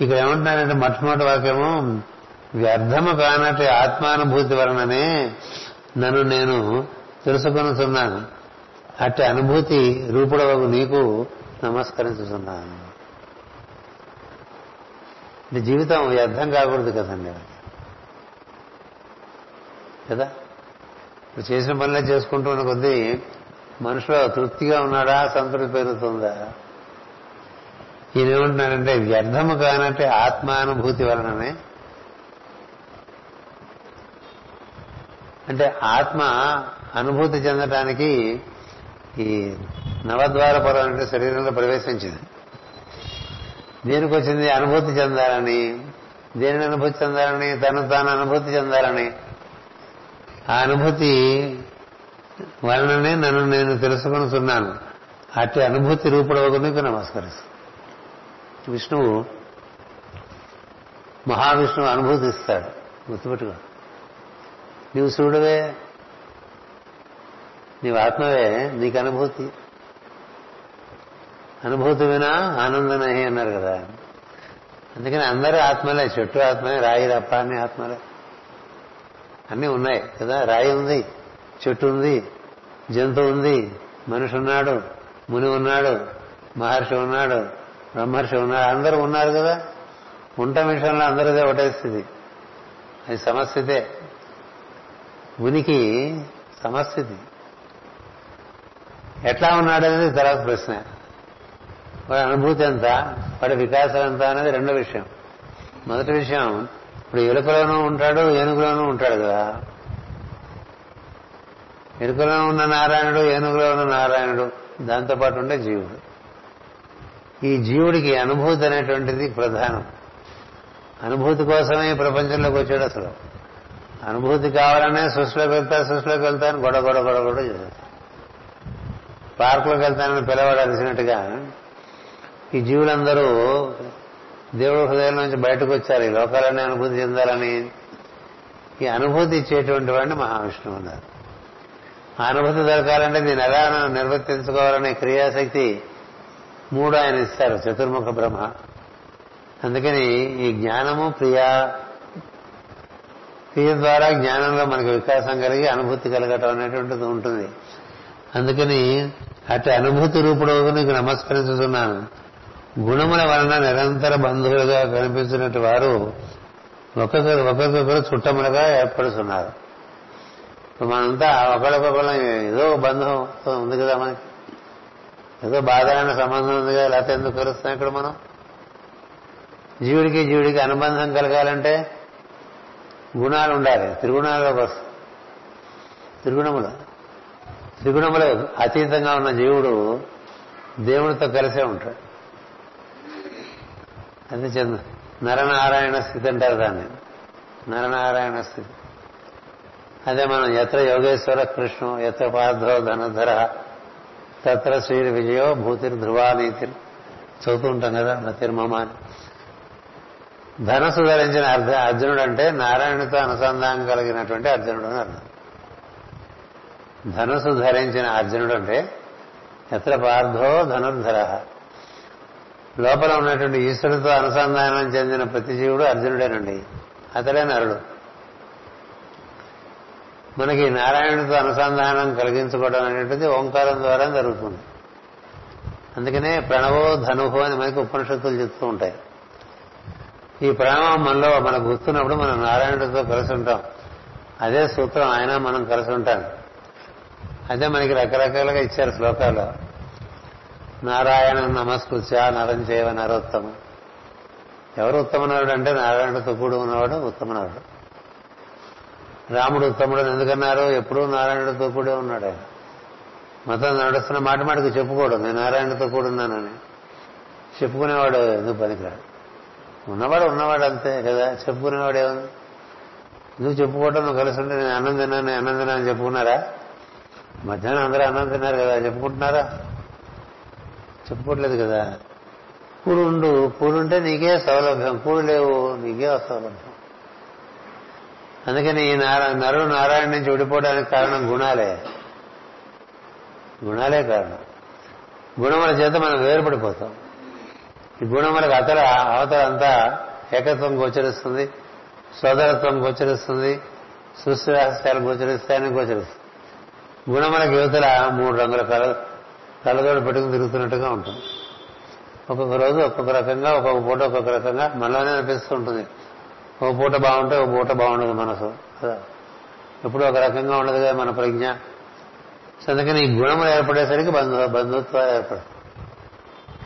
ఇక్కడ ఏమంటున్నారంటే మొట్టమొదటి వాక్యము వ్యర్థము కానట్టు ఆత్మానుభూతి వలననే నన్ను నేను తెలుసుకొనుతున్నాను అట్టి అనుభూతి రూపుడవకు నీకు నమస్కరించుతున్నాను ఇది జీవితం వ్యర్థం కాకూడదు కదండి. కదా? ఇప్పుడు చేసిన పనులే చేసుకుంటూ ఉన్న కొద్దీ మనుషులో తృప్తిగా ఉన్నాడా సంతృప్తి పెరుగుతుందా ఈయన ఏమంటున్నాడంటే వ్యర్థము కానంటే ఆత్మానుభూతి వలననే. అంటే ఆత్మ అనుభూతి చెందటానికి ఈ నవద్వారపరం అంటే శరీరంలో ప్రవేశించింది. దేనికి వచ్చింది అనుభూతి చెందాలని. దేనిని అనుభూతి చెందాలని? తను తాను అనుభూతి చెందాలని. ఆ అనుభూతి వలననే నన్ను నేను తెలుసుకొనుతున్నాను అట్టి అనుభూతి రూపుడవకు నీకు నమస్కరిస్తాను విష్ణువు మహావిష్ణువు అనుభూతి ఇస్తాడు గుర్తుపెట్టుకో. నీవు శివుడవే నీవు ఆత్మవే. నీకు అనుభూతి. అనుభూతి వినా ఆనందనహి అన్నారు కదా. అందుకని అందరూ ఆత్మలే చెట్టు ఆత్మలే రాయి రప్ప అన్ని ఆత్మలే. అన్నీ ఉన్నాయి కదా. రాయి ఉంది చెట్టు ఉంది జంతువు ఉంది మనిషి ఉన్నాడు ముని ఉన్నాడు మహర్షి ఉన్నాడు బ్రహ్మర్షి ఉన్నాడు అందరూ ఉన్నారు కదా. ఉంట విషయంలో అందరిదే ఒకటే స్థితి. అది సమస్థితే. ఉనికి సమస్థితి. ఎట్లా ఉన్నాడనేది తర్వాత ప్రశ్న. వాడి అనుభూతి ఎంత? వాడి వికాసం ఎంత అనేది రెండో విషయం. మొదటి విషయం ఇప్పుడు ఎలుకలోనూ ఉంటాడు ఏనుగులోనూ ఉంటాడు కదా. ఎలుకలో ఉన్న నారాయణుడు ఏనుగులో ఉన్న నారాయణుడు దాంతోపాటు ఉండే జీవుడు. ఈ జీవుడికి అనుభూతి అనేటువంటిది ప్రధానం. అనుభూతి కోసమే ఈ ప్రపంచంలోకి వచ్చాడు అసలు. అనుభూతి కావాలనే సృష్టిలోకి వెళ్తా సృష్టిలోకి వెళ్తాను గొడవ గొడవ గొడవ గొడవ చేస్తాను పార్కులోకి వెళ్తానని పిలవడాల్సినట్టుగా ఈ జీవులందరూ దేవుడు హృదయం నుంచి బయటకు వచ్చారు. ఈ లోకాలని అనుభూతి చెందాలని ఈ అనుభూతి ఇచ్చేటువంటి వాడిని మహావిష్ణువు ఉన్నారు ఆ అనుభూతి దొరకాలంటే దీన్ని ఎలా నిర్వర్తించుకోవాలనే క్రియాశక్తి మూడు ఆయన ఇస్తారు చతుర్ముఖ బ్రహ్మ. అందుకని ఈ జ్ఞానము ప్రియా క్రియ ద్వారా జ్ఞానంలో మనకు వికాసం కలిగి అనుభూతి కలగటం అనేటువంటిది ఉంటుంది. అందుకని అటు అనుభూతి రూపుడు నీకు నమస్కరించుతున్నాను. గుణముల వలన నిరంతర బంధువులుగా కనిపించినట్టు వారు ఒకరికొకరు ఒకరికొకరు చుట్టములుగా ఏర్పడుతున్నారు. మనంతా ఒకరికొకరు ఏదో బంధం ఉంది కదా మనకి. ఏదో బాధారణ సంబంధం ఉందిగా లేకపోతే ఎందుకు కలుస్తాం ఇక్కడ మనం? జీవుడికి జీవుడికి అనుబంధం కలగాలంటే గుణాలు ఉండాలి. త్రిగుణాల్లోకి వస్తుంది త్రిగుణములు. త్రిగుణములు అతీతంగా ఉన్న జీవుడు దేవునితో కలిసే ఉంటాడు. అది చెంద నరనారాయణ స్థితి అంటారు దాన్ని. నరనారాయణ స్థితి. అదే మనం ఎత్ర యోగేశ్వర కృష్ణు ఎత్ర పార్థో ధనధర తత్ర శ్రీ విజయో భూతిర్ ధ్రువానీతి చదువుతూ ఉంటాం కదా మతిర్మమ అని ధనసు ధరించిన అర్ధ అర్జునుడు అంటే నారాయణతో అనుసంధానం కలిగినటువంటి అర్జునుడు అని అర్థం. ధనుసు ధరించిన అర్జునుడు అంటే ఎత్ర పార్థో ధనుర్ధర. లోపల ఉన్నటువంటి ఈశ్వరుతో అనుసంధానం చెందిన ప్రతి జీవుడు అర్జునుడేనండి. అతడే నరుడు. మనకి నారాయణుడితో అనుసంధానం కలిగించుకోవడం అనేటువంటిది ఓంకారం ద్వారా జరుగుతుంది. అందుకనే ప్రణవో ధనుహో అని మనకి ఉపనిషత్తులు చెప్తూ ఉంటాయి. ఈ ప్రణవం మనలో మనకు గుర్తున్నప్పుడు మనం నారాయణుడితో కలిసి ఉంటాం. అదే సూత్రం ఆయన మనం కలిసి ఉంటాం. అదే మనకి రకరకాలుగా ఇచ్చారు శ్లోకాలు నారాయణ నమస్కృత్య నరం చేయవ నరోత్తమ. ఎవరు ఉత్తమనరుడు అంటే నారాయణతో కూడి ఉన్నవాడు ఉత్తమనరుడు రాముడు ఉత్తముడు ఎందుకన్నారు? ఎప్పుడూ నారాయణుడితో కూడే ఉన్నాడు. ఆయన మతం నడుస్తున్న మాట మాటకు చెప్పుకోడు. నేను నారాయణతో కూడున్నానని చెప్పుకునేవాడు ఎందుకు పనికిరాడు? ఉన్నవాడు ఉన్నవాడు అంతే కదా. చెప్పుకునేవాడు ఏముంది? నువ్వు చెప్పుకోవటం? నువ్వు కలిసి ఉంటే నేను అన్నం తిన్నాను నేను అన్నం తిన్నాను చెప్పుకున్నారా? మధ్యాహ్నం అందరూ అన్నం తిన్నారు కదా. చెప్పుకుంటున్నారా? చెప్పుకోవట్లేదు కదా. కూడుండు పూలుంటే నీకే సౌలభ్యం పూలు లేవు నీకే అసౌలభ్యం. అందుకని ఈ నారా నరుడు నారాయణ నుంచి విడిపోవడానికి కారణం గుణాలే. గుణాలే కారణం. గుణముల చేత మనం వేరుపడిపోతాం. ఈ గుణములకు అతల అవతల అంతా ఏకత్వం గోచరిస్తుంది సోదరత్వం గోచరిస్తుంది సృష్టి రహస్యాలు గోచరిస్తాయని గోచరిస్తుంది. గుణములకు యువతల మూడు రంగుల కలర్ కళ్ళతోడు పెట్టుకుని తిరుగుతున్నట్టుగా ఉంటుంది. ఒక్కొక్క రోజు ఒక్కొక్క రకంగా ఒక్కొక్క పూట ఒక్కొక్క రకంగా మనలోనే అనిపిస్తూ ఉంటుంది. ఒక పూట బాగుంటే ఒక పూట బాగుండదు మనసు. కదా? ఎప్పుడు ఒక రకంగా ఉండదు కదా మన ప్రజ్ఞ. అందుకని ఈ గుణములు ఏర్పడేసరికి బంధు బంధుత్వాలు ఏర్పడు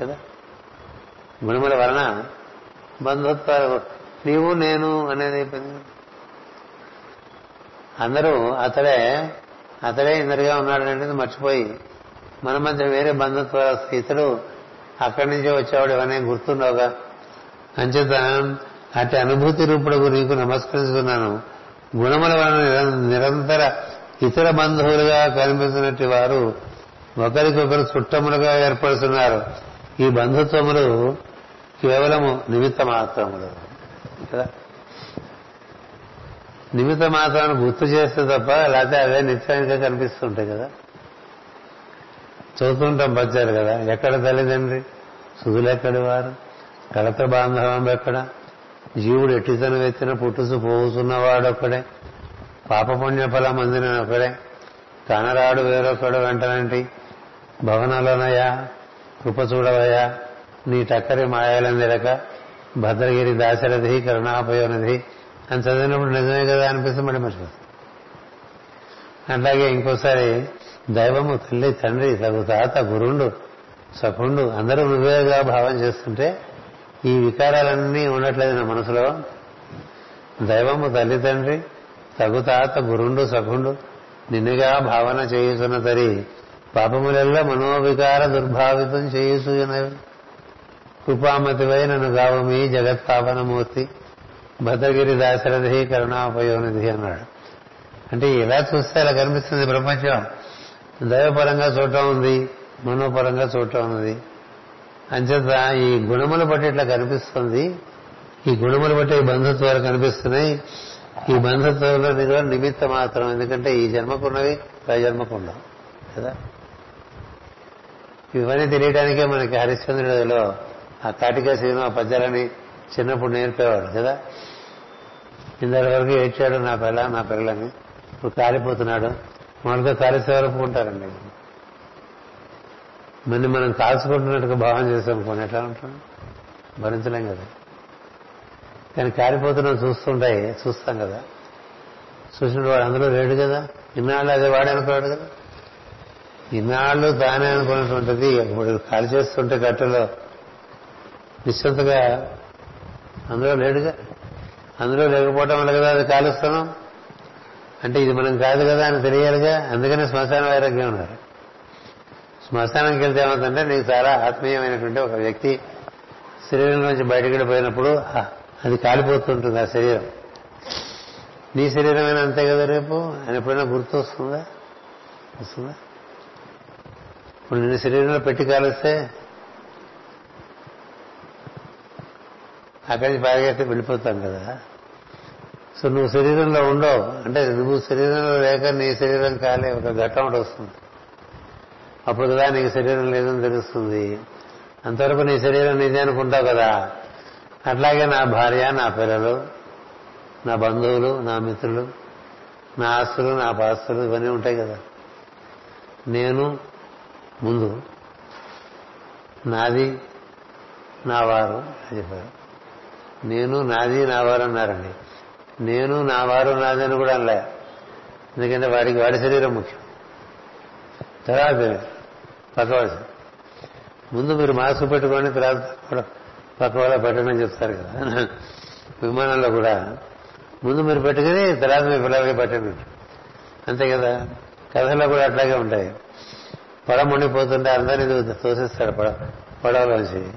కదా? గుణముల వలన బంధుత్వాలు నీవు నేను అనేది అయిపోయింది. అందరూ అతడే అతడే ఇందరిగా ఉన్నాడనేది మర్చిపోయి మన మధ్య వేరే బంధుత్వాలు వస్తాయి ఇతడు అక్కడి నుంచే వచ్చేవాడు ఇవన్నీ గుర్తుండవుగా? అంచేత అటు అనుభూతి రూపుడు నీకు నమస్కరిస్తున్నాను గుణముల వలన నిరంతర ఇతర బంధువులుగా కనిపిస్తున్నట్టు వారు ఒకరికొకరు చుట్టములుగా ఏర్పడుతున్నారు. ఈ బంధుత్వములు కేవలము నిమిత్త మాత్రములు. కదా? నిమిత్త మాత్రాన్ని గుర్తు చేస్తే తప్ప లేకపోతే అవే నిత్యానికి కనిపిస్తుంటాయి కదా? చదువుతుంటాం పచ్చారు కదా. ఎక్కడ తల్లిదండ్రి? సుధులెక్కడి వారు? కడత బాంధవం ఎక్కడ? జీవుడు ఎట్టితను వెత్తిన పుట్టుసు పోగుతున్నవాడు ఒక్కడే. పాపపుణ్య ఫలం అందిన ఒకడే కనరాడు వేరొకడు వెంటనంటి భవనాలనయా కృప చూడవయ్యా నీ టక్కరి మాయాలందిరక భద్రగిరి దాశరథి కరుణాపయోనిధి అని చదివినప్పుడు నిజమే కదా అనిపిస్తే మళ్ళీ మర్చిపోతుంది అట్లాగే ఇంకోసారి దైవము తల్లి తండ్రి తగు తాత గురుండు సఖుండు అందరూ నువ్వేగా భావం చేస్తుంటే ఈ వికారాలన్నీ ఉండట్లేదు నా మనసులో. దైవము తల్లి తండ్రి తగుతాత గురుండు సఖుండు నిన్నుగా భావన చేయుచున్న తరి పాపములెల్ల మనోవికార దుర్భావితం చేయుచున్నవి కృపామతివై నన్ను గావమి జగత్పావనమూర్తి భద్రగిరి దాశరథి కరుణాపయోనిధి అన్నాడు. అంటే ఇలా చూస్తే అలా కనిపిస్తుంది ప్రపంచం. దైవపరంగా చూడటం ఉంది మనోపరంగా చూడటం ఉంది. అంచేత ఈ గుణములు బట్టి ఇట్లా కనిపిస్తుంది. ఈ గుణములు బట్టి ఈ బంధుత్వాలు కనిపిస్తున్నాయి. ఈ బంధుత్వంలో కూడా నిమిత్త మాత్రం ఎందుకంటే ఈ జన్మకున్నవి పై జన్మకుండవు కదా? ఇవన్నీ తెలియడానికే మనకి హరిశ్చంద్రుడిలో ఆ కాటికా సినిమా పద్యాలని చిన్నప్పుడు నేర్పేవాడు కదా? ఇందరి వరకు ఏడ్చాడు నా పిల్ల నా పిల్లని ఇప్పుడు కాలిపోతున్నాడు. మామూలుగా కాలిసే వరకు ఉంటారండి. మరి మనం కాల్చుకుంటున్నట్టుగా భావం చేసాం కొన్ని ఎట్లా ఉంటాం? భరించలేం కదా. కానీ కాలిపోతున్నాం చూస్తుంటాయి చూస్తాం కదా. చూసిన వాడు అందులో లేడు కదా? ఇన్నాళ్ళు అదే వాడే అనుకున్నాడు కదా? ఇన్నాళ్ళు తానే అనుకున్నటువంటిది ఇప్పుడు కాలు చేస్తుంటే కట్టెలో నిశ్చింతగా అందులో లేడుగా అందులో లేకపోవటం వల్ల కదా అది కాలుస్తున్నాం అంటే ఇది మనం కాదు కదా అని తెలియాలిగా? అందుకనే శ్మశాన వైరాగ్యం ఉన్నారు శ్మశానానికి వెళ్తే ఏమవుతుందంటే నీకు చాలా ఆత్మీయమైనటువంటి ఒక వ్యక్తి శరీరం నుంచి బయటకు పోయినప్పుడు అది కాలిపోతుంటుంది ఆ శరీరం. నీ శరీరమైనా అంతే కదా రేపు? అని ఎప్పుడైనా గుర్తు వస్తుందా వస్తుందా? ఇప్పుడు నిన్ను శరీరంలో పెట్టి కాలిస్తే అక్కడి నుంచి పరిగెత్తి వెళ్ళిపోతాం కదా? సో నువ్వు శరీరంలో ఉండవు. అంటే నువ్వు శరీరంలో లేక నీ శరీరం కాలే ఒక ఘట్టం ఒకటి వస్తుంది. అప్పుడు కదా నీకు శరీరం లేదని తెలుస్తుంది. అంతవరకు నీ శరీరం నీదే అనుకుంటావు కదా. అట్లాగే నా భార్య నా పిల్లలు నా బంధువులు నా మిత్రులు నా ఆస్తులు నా పాస్తులు ఇవన్నీ ఉంటాయి కదా. నేను ముందు నాది నా వారు అని చెప్పారు. నేను నాది నా వారు అన్నారండి. నేను నా వారు నాదని కూడా అనలే. ఎందుకంటే వాడికి వాడి శరీరం ముఖ్యం. తర్వాత పక్కవాడు. ముందు మీరు మాస్క్ పెట్టుకొని తర్వాత పక్క వాళ్ళ పెట్టమని అని చెప్తారు కదా. విమానంలో కూడా ముందు మీరు పెట్టుకుని తర్వాత మీ పిల్లలకి పెట్టండి. అంతే కదా? కథల్లో కూడా అట్లాగే ఉంటాయి. పడ మునిగిపోతుంటే అందరినీ తోసిస్తాడు పడ పడవలోంచి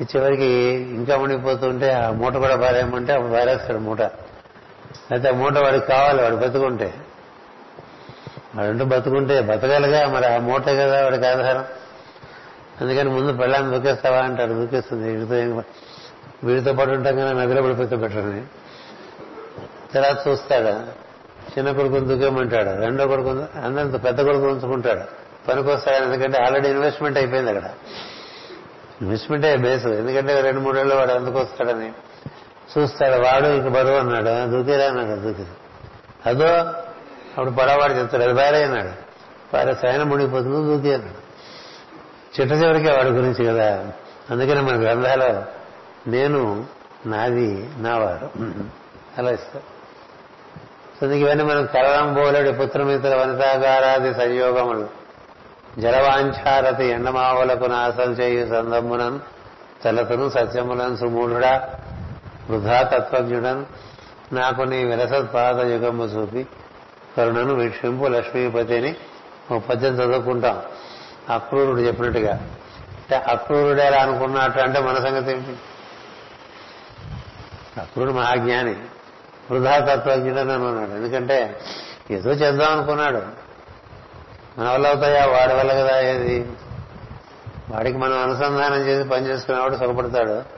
ఈ చివరికి ఇంకా మునిగిపోతుంటే ఆ మూట కూడా పారేయమంటే పారేస్తాడు మూట. అయితే ఆ మూట వాడికి కావాలి వాడు బతుకుంటే. వాడంటూ బతుకుంటే బతకాలిగా మరి ఆ మూటే కదా వాడికి ఆధారం. అందుకని ముందు పెళ్ళాన్ని దూకేస్తావా అంటారు దూకేస్తుంది వీడితో వీడితో పాటు ఉంటాం కదా నదిలో పడిపోతే పెట్టని తర్వాత చూస్తాడు. చిన్న కొడుకుని దూకేమంటాడు రెండో కొడుకు అందరితో పెద్ద కొడుకు ఉంచుకుంటాడు. పనికొస్తాడు ఎందుకంటే ఆల్రెడీ ఇన్వెస్ట్మెంట్ అయిపోయింది అక్కడ. ఇన్వెస్ట్మెంటే బేస్. ఎందుకంటే రెండు మూడేళ్ళు వాడు ఎందుకు వస్తాడని. చూస్తాడు వాడు ఇంక బరువు అన్నాడు. దూకేరా అన్నాడు దూకిరా అదో అప్పుడు పడవాడు చెప్తాడు అది భార్య అన్నాడు. భార్య సైన మునిగిపోతుంది దూకి అన్నాడు. చిట్ట చివరికే వాడి గురించి కదా. అందుకనే మన గ్రంథాలు నేను నాది నావారు అలా ఇస్తా సో ఇవన్నీ మనం కలవం బోలేడు పుత్రమిత్ర వనితాగారాది సంయోగములు. జలవాంఛారతి ఎండమావులకు నాశం చేయు సందమ్మునన్ తలతను సత్యములను సుమూఢుడా. వృధా తత్వజ్ఞుడన్ నాకు నీ విరసత్పాద యుగము చూపి కరుణను వీక్షింపు లక్ష్మీపతిని ఓ పద్యం చదువుకుంటాం. అక్రూరుడు చెప్పినట్టుగా. అంటే అక్రూరుడే ఎలా అనుకున్నట్టు అంటే మన సంగతి ఏంటి? అక్రూరుడు మహాజ్ఞాని. వృధా తత్వజ్ఞుడని అన్నాడు ఎందుకంటే ఏదో చేద్దాం అనుకున్నాడు. మన వల్ల అవుతాయా వాడి వల్ల కదా ఏది? వాడికి మనం అనుసంధానం చేసి పని చేసుకునేవాడు సుఖపడతాడు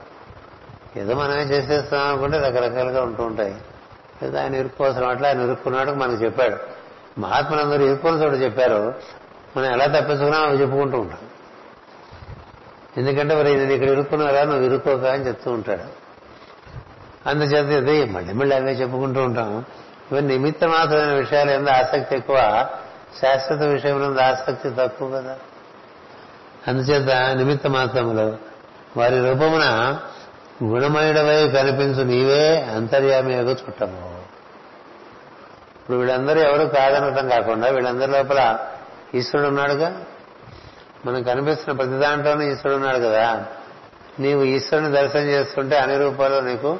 ఏదో మనమే చేసేస్తాం అనుకుంటే రకరకాలుగా ఉంటూ ఉంటాయి. లేదా ఆయన ఇరుక్కోసం అట్లా ఆయన ఇరుక్కున్నాడు మనకు చెప్పాడు. మహాత్ములందరూ ఇరుక్కుని చోటు చెప్పారు. మనం ఎలా తప్పించుకున్నా అవి చెప్పుకుంటూ ఉంటాం. ఎందుకంటే మరి నేను ఇక్కడ ఇరుక్కున్నారా నువ్వు ఇరుక్కోక అని చెప్తూ ఉంటాడు. అందుచేత ఇది మళ్ళీ మళ్ళీ అవే చెప్పుకుంటూ ఉంటాం. ఇవన్నీ నిమిత్త మాత్రమైన విషయాలు ఎంత ఆసక్తి ఎక్కువ? శాశ్వత విషయంలో ఆసక్తి తక్కువ కదా. అందుచేత నిమిత్త మాత్రములు వారి రూపమున గుణమయుడవై కనిపించు నీవే అంతర్యామి యొక్క చుట్టము. ఇప్పుడు వీళ్ళందరూ ఎవరు కాదనటం కాకుండా వీళ్ళందరి లోపల ఈశ్వరుడు ఉన్నాడుగా? మనం కనిపిస్తున్న ప్రతి దాంట్లోనూ ఈశ్వరుడు ఉన్నాడు కదా? నీవు ఈశ్వరుని దర్శనం చేస్తుంటే అన్ని రూపాలు నీకు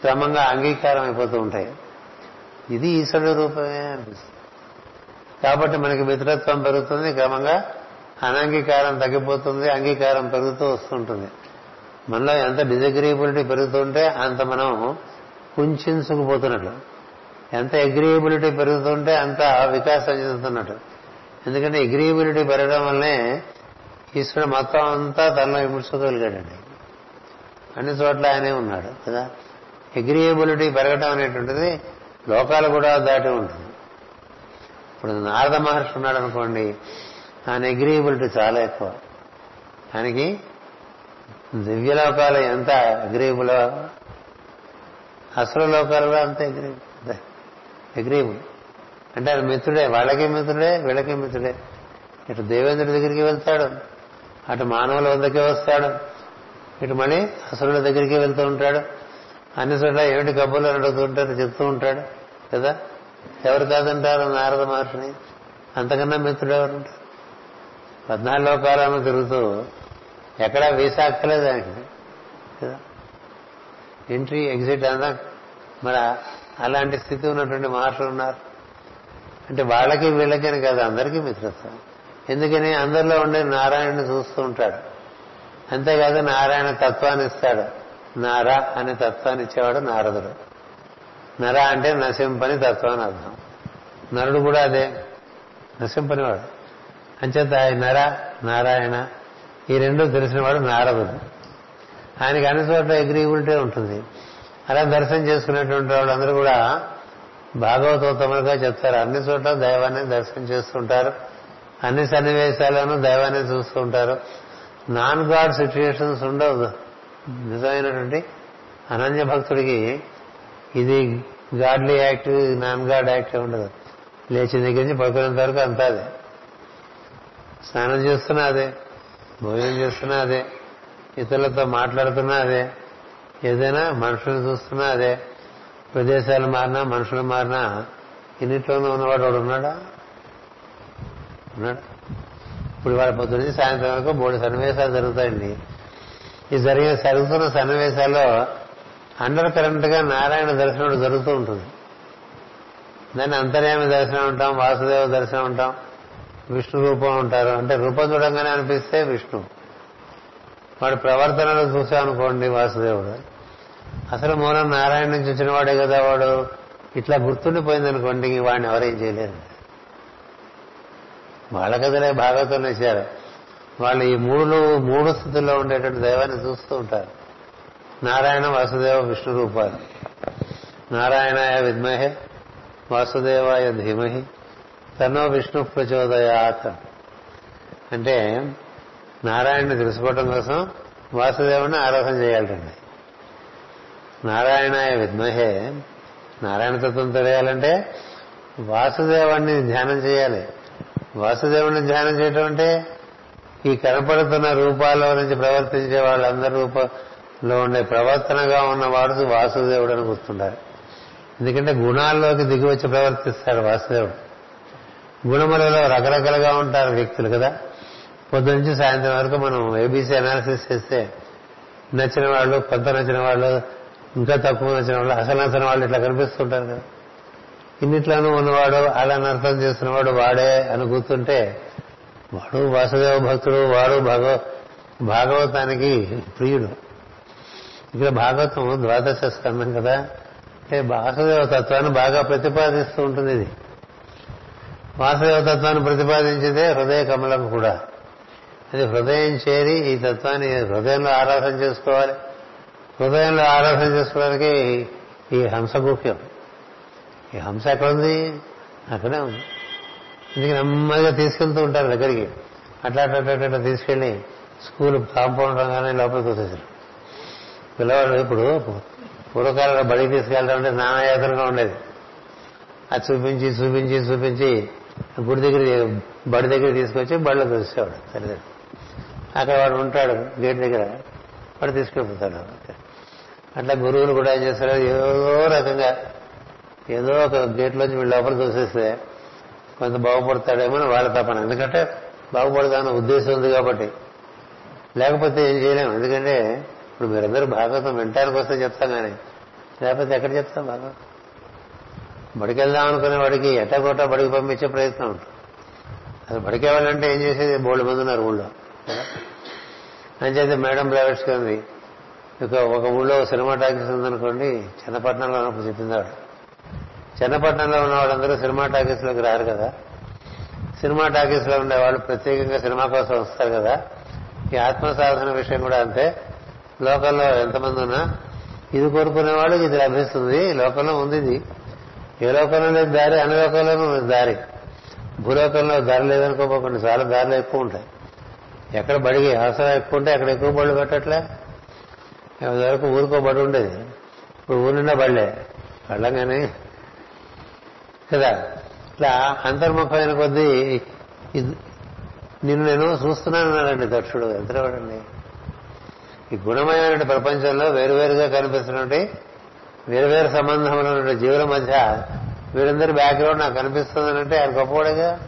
క్రమంగా అంగీకారం అయిపోతూ ఉంటాయి. ఇది ఈశ్వరుడు రూపమే అనిపిస్తుంది. కాబట్టి మనకి మిత్రత్వం పెరుగుతుంది క్రమంగా అనంగీకారం తగ్గిపోతుంది అంగీకారం పెరుగుతూ వస్తుంటుంది. మనలో ఎంత డిజగ్రియబిలిటీ పెరుగుతుంటే అంత మనం కుంచుకుపోతున్నట్లు. ఎంత అగ్రియబిలిటీ పెరుగుతుంటే అంత వికాసం చెందుతున్నట్టు ఎందుకంటే అగ్రియబిలిటీ పెరగడం వల్లనే ఈశ్వరుడు మొత్తం అంతా తనలో ఇముడ్చుకోగలిగాడండి అన్ని చోట్ల ఆయనే ఉన్నాడు కదా? అగ్రియబిలిటీ పెరగడం అనేటువంటిది లోకాలు కూడా దాటి ఉంటుంది. ఇప్పుడు నారద మహర్షి ఉన్నాడు అనుకోండి ఆయన అగ్రియబిలిటీ చాలా ఎక్కువ. ఆయనకి దివ్యలోకాలు ఎంత అగ్రియబుల్ అసలు లోకాలలో అంత. అగ్రియబుల్ అగ్రీబుల్ అంటే ఆయన మిత్రుడే. వాళ్ళకి మిత్రుడే వీళ్ళకి మిత్రుడే. ఇటు దేవేంద్రుడి దగ్గరికి వెళ్తాడు. అటు మానవుల వద్దకే వస్తాడు. ఇటు మళ్ళీ అసురుల దగ్గరికి వెళ్తూ ఉంటాడు. అన్ని చోట్ల ఏమిటి కబ్బులు అడుగుతుంటారు చెప్తూ ఉంటాడు. కదా? ఎవరు కాదంటారు నారద మహర్షిని? అంతకన్నా మిత్రుడు ఎవరు పద్నాలుగు లోకాలను తిరుగుతూ ఎక్కడా వీసా అక్కర్లేదు ఆయనకి. కదా? ఎంట్రీ ఎగ్జిట్ అన్నా మరి అలాంటి స్థితి ఉన్నటువంటి మహర్షులు ఉన్నారు. అంటే వాళ్ళకి వీళ్ళకని కాదు అందరికీ మిత్రత్వం. ఎందుకని? అందరిలో ఉండే నారాయణని చూస్తూ ఉంటాడు. అంతేకాదు నారాయణ తత్వాన్ని ఇస్తాడు. నార అనే తత్వాన్ని ఇచ్చేవాడు నారదుడు. నర అంటే నశింపని తత్వాన్ని అర్థం. నరుడు కూడా అదే. నశింపనివాడు. అంచేత నర నారాయణ ఈ రెండు తెలిసినవాడు నారదుడు. ఆయనకి అన్ని చోట్ల అగ్రీబిలిటీ ఉంటుంది. అలా దర్శనం చేసుకునేటువంటి వాళ్ళందరూ కూడా భాగవతోత్తములుగా చెప్తారు. అన్ని చోట్ల దైవాన్ని దర్శనం చేస్తుంటారు. అన్ని సన్నివేశాలను దైవాన్ని చూస్తూ ఉంటారు నాన్ గాడ్ సిచ్యుయేషన్స్ ఉండవు. నిజమైనటువంటి అనన్య భక్తుడికి ఇది godly act non God act ఉండదు. లేచిన దగ్గర నుంచి పడుకునేంత వరకు అంతా అదే. స్నానం చేస్తున్నా అదే. భోజనం చేస్తున్నా అదే. ఇతరులతో మాట్లాడుతున్నా అదే. ఏదైనా మనుషులు చూస్తున్నా అదే. ప్రదేశాలు మారినా మనుషులు మారినా ఇన్నిట్లోనూ ఉన్నవాడు వాడు ఉన్నాడా? ఉన్నాడు? ఇప్పుడు వాడు పొద్దున్న సాయంత్రం వరకు మూడు సన్నివేశాలు జరుగుతాయండి. ఈ జరిగే జరుగుతున్న సన్నివేశాల్లో అండర్ కరెంట్గా నారాయణ దర్శనం జరుగుతూ ఉంటుంది. దాన్ని అంతర్యామి దర్శనం ఉంటాం వాసుదేవ దర్శనం ఉంటాం విష్ణు రూపం ఉంటారు అంటే రూపం చూడంగానే అనిపిస్తే విష్ణు. వాడి ప్రవర్తనలు చూసామనుకోండి వాసుదేవుడు. అసలు మూలం నారాయణ నుంచి వచ్చిన వాడే కదా వాడు. ఇట్లా గుర్తుండిపోయింది అనుకోండి వాడిని ఎవరేం చేయలేరు. వాళ్ళ కథలే భాగవతం వేశారు వాళ్ళు ఈ మూడు మూడు స్థితుల్లో ఉండేటువంటి దైవాన్ని చూస్తూ ఉంటారు. నారాయణ వాసుదేవ విష్ణు రూపాలు. నారాయణాయ విద్మహే వాసుదేవాయ ధీమహి. తనో విష్ణు ప్రచోదయాత్. అంటే నారాయణని తెలుసుకోవటం కోసం వాసుదేవుని ఆరాధన చేయాలండి నారాయణాయ విద్మహే నారాయణ తత్వం తెలియాలంటే వాసుదేవాన్ని ధ్యానం చేయాలి. వాసుదేవుని ధ్యానం చేయటం అంటే ఈ కనపడుతున్న రూపాల్లో నుంచి ప్రవర్తించే వాళ్ళందరి రూపంలో ఉండే ప్రవర్తనగా ఉన్నవాడు వాసుదేవుడు అని గుర్తుండాలి. ఎందుకంటే గుణాల్లోకి దిగి వచ్చి ప్రవర్తిస్తాడు వాసుదేవుడు. గుణములలో రకరకాలుగా ఉంటారు వ్యక్తులు కదా. పొద్దు నుంచి సాయంత్రం వరకు మనం ఏబీసీ అనాలిసిస్ చేస్తే నచ్చిన వాళ్ళు కొంత నచ్చిన వాళ్ళు ఇంకా తక్కువ నచ్చిన వాళ్ళు అసలు నచ్చిన వాళ్ళు ఇట్లా కనిపిస్తుంటారు కదా. ఇన్నిట్లోనూ ఉన్నవాడు అలా అర్థం చేస్తున్నవాడు వాడే అని గుర్తుంటే వాడు వాసుదేవ భక్తుడు వాడు భగవ భాగవతానికి ప్రియుడు. ఇక్కడ భాగవతం ద్వాదశ స్కందం కదా. అంటే వాసుదేవ తత్వాన్ని బాగా ప్రతిపాదిస్తూ ఉంటుంది ఇది. వాసుదేవ తత్వాన్ని ప్రతిపాదించేదే హృదయ కమలం కూడా. అది హృదయం చేరి ఈ తత్వాన్ని హృదయంలో ఆరాధన చేసుకోవాలి. హృదయంలో ఆరాధన చేసుకోవడానికి ఈ హంస గుహ్యం ఈ హంస ఎక్కడుంది? అక్కడే ఉంది. ఇందుకు నెమ్మదిగా తీసుకెళ్తూ ఉంటారు దగ్గరికి. అట్లా అట్లా అట్లా అట్లా తీసుకెళ్ళి స్కూల్ కాంపౌండ్ రంగానే లోపలికి వచ్చేసారు. పిల్లవాడు ఇప్పుడు పూర్వకాలంలో బడికి తీసుకెళ్ళడం అంటే నానాయాత్రగా ఉండేది. అది చూపించి చూపించి చూపించి గుడి దగ్గర బడి దగ్గర తీసుకొచ్చి బడిలో చూసేవాడు తల్లిదండ్రులు అక్కడ వాడు ఉంటాడు గేట్ దగ్గర. వాడు తీసుకెళ్ళిపోతాడు. అట్లా గురువులు కూడా ఏం చేస్తారు ఏదో రకంగా ఏదో ఒక గేట్లోంచి వీళ్ళు లోపల చూసేస్తే కొంత బాగుపడతాడేమో అని వాళ్ళ తపన. ఎందుకంటే బాగుపడతాన ఉద్దేశం ఉంది కాబట్టి. లేకపోతే ఏం చేయలేము. ఎందుకంటే ఇప్పుడు మీరందరూ భాగవతం వింటానికి వస్తే చెప్తాం కానీ లేకపోతే ఎక్కడ చెప్తాం? భాగవతం బడికెళ్దాం అనుకునే వాడికి ఎట్టగొట్ట బడికి పంపించే ప్రయత్నం ఉంటుంది. అది బడికెళ్ళాలంటే ఏం చేసేది? బోల్డ్ మంది ఉన్నారు ఊళ్ళో. అంచేది మేడం ప్రైవేట్స్గా ఉంది ఇక ఒక ఊళ్ళో సినిమా టాకీస్ ఉందనుకోండి చిన్నపట్నంలో ఉన్నప్పుడు చెప్పింది ఆవిడ. చిన్నపట్నంలో ఉన్న వాళ్ళందరూ సినిమా టాకీస్లోకి రారు కదా. సినిమా టాకీస్లో ఉండేవాళ్ళు ప్రత్యేకంగా సినిమా కోసం వస్తారు కదా. ఈ ఆత్మ సాధన విషయం కూడా అంతే. లోకంలో ఎంతమంది ఉన్నా ఇది కోరుకునే వాళ్ళకి ఇది లభిస్తుంది లోకంలో ఉంది ఇది. ఈ లోకంలో దారి అన్ని లోకంలోనూ దారి. భూలోకంలో దారి లేదనుకోపోకుండా చాలా దారులు ఎక్కువ ఉంటాయి. ఎక్కడ బడికి అవసరం ఎక్కువ ఉంటే అక్కడ ఎక్కువ బళ్ళు పెట్టట్లే. వరకు ఊరికో బడి ఉండేది. ఇప్పుడు ఊరినా బళ్ళే. బళ్ళంగానే కదా? ఇట్లా అంతర్ముఖమైన కొద్దీ నిన్ను నేను చూస్తున్నానన్నాడండి దక్షుడు. ఎంతవాడండి ఈ గుణమైనటువంటి ప్రపంచంలో వేరువేరుగా కనిపిస్తున్నటువంటి వేరువేరు సంబంధంలో ఉన్న జీవుల మధ్య వీరందరి బ్యాక్గ్రౌండ్ నాకు కనిపిస్తుందనంటే ఆయన గొప్పవాడుగా?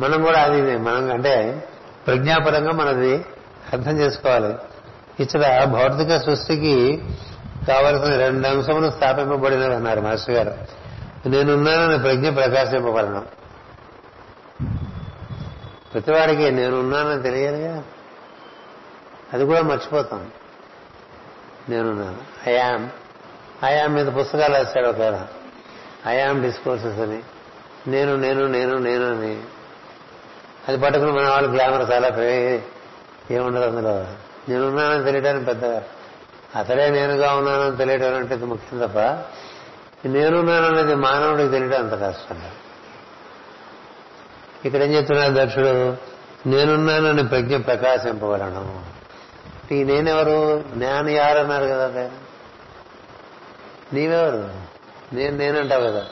మనం కూడా అది మనం అంటే ప్రజ్ఞాపరంగా మనది అర్థం చేసుకోవాలి. ఇక్కడ భౌతిక సృష్టికి కావలసిన రెండు అంశములు స్థాపింపబడినవి అన్నారు మాస్టర్ గారు. నేనున్నానని ప్రజ్ఞ ప్రకాశింపబడడం ప్రతివాడికి నేనున్నానని తెలియదుగా? అది కూడా మర్చిపోతాం. నేనున్నాను. ఐయామ్ ఐయామ్ మీద పుస్తకాలు రాశాడు ఒక ఐయామ్ డిస్కోర్సెస్ అని. నేను నేను నేను నేను అని. అది పట్టుకుని మన వాళ్ళు గ్లామర్ చాలా ఏముండదు అందులో. నేనున్నానని తెలియడానికి పెద్దగా అతడే నేనుగా ఉన్నానని తెలియటం అంటే ఇది ముఖ్యం తప్ప నేనున్నాననేది మానవుడికి తెలియడం అంత కష్టం ఇక్కడ ఏం చెప్తున్నాడు దక్షుడు? నేనున్నానని ప్రజ్ఞ ప్రకాశింపగలను ఈ నేనెవరు? నేను యారన్నారు కదా నేను నీవెవరు? నేను నేనంటావు కదా.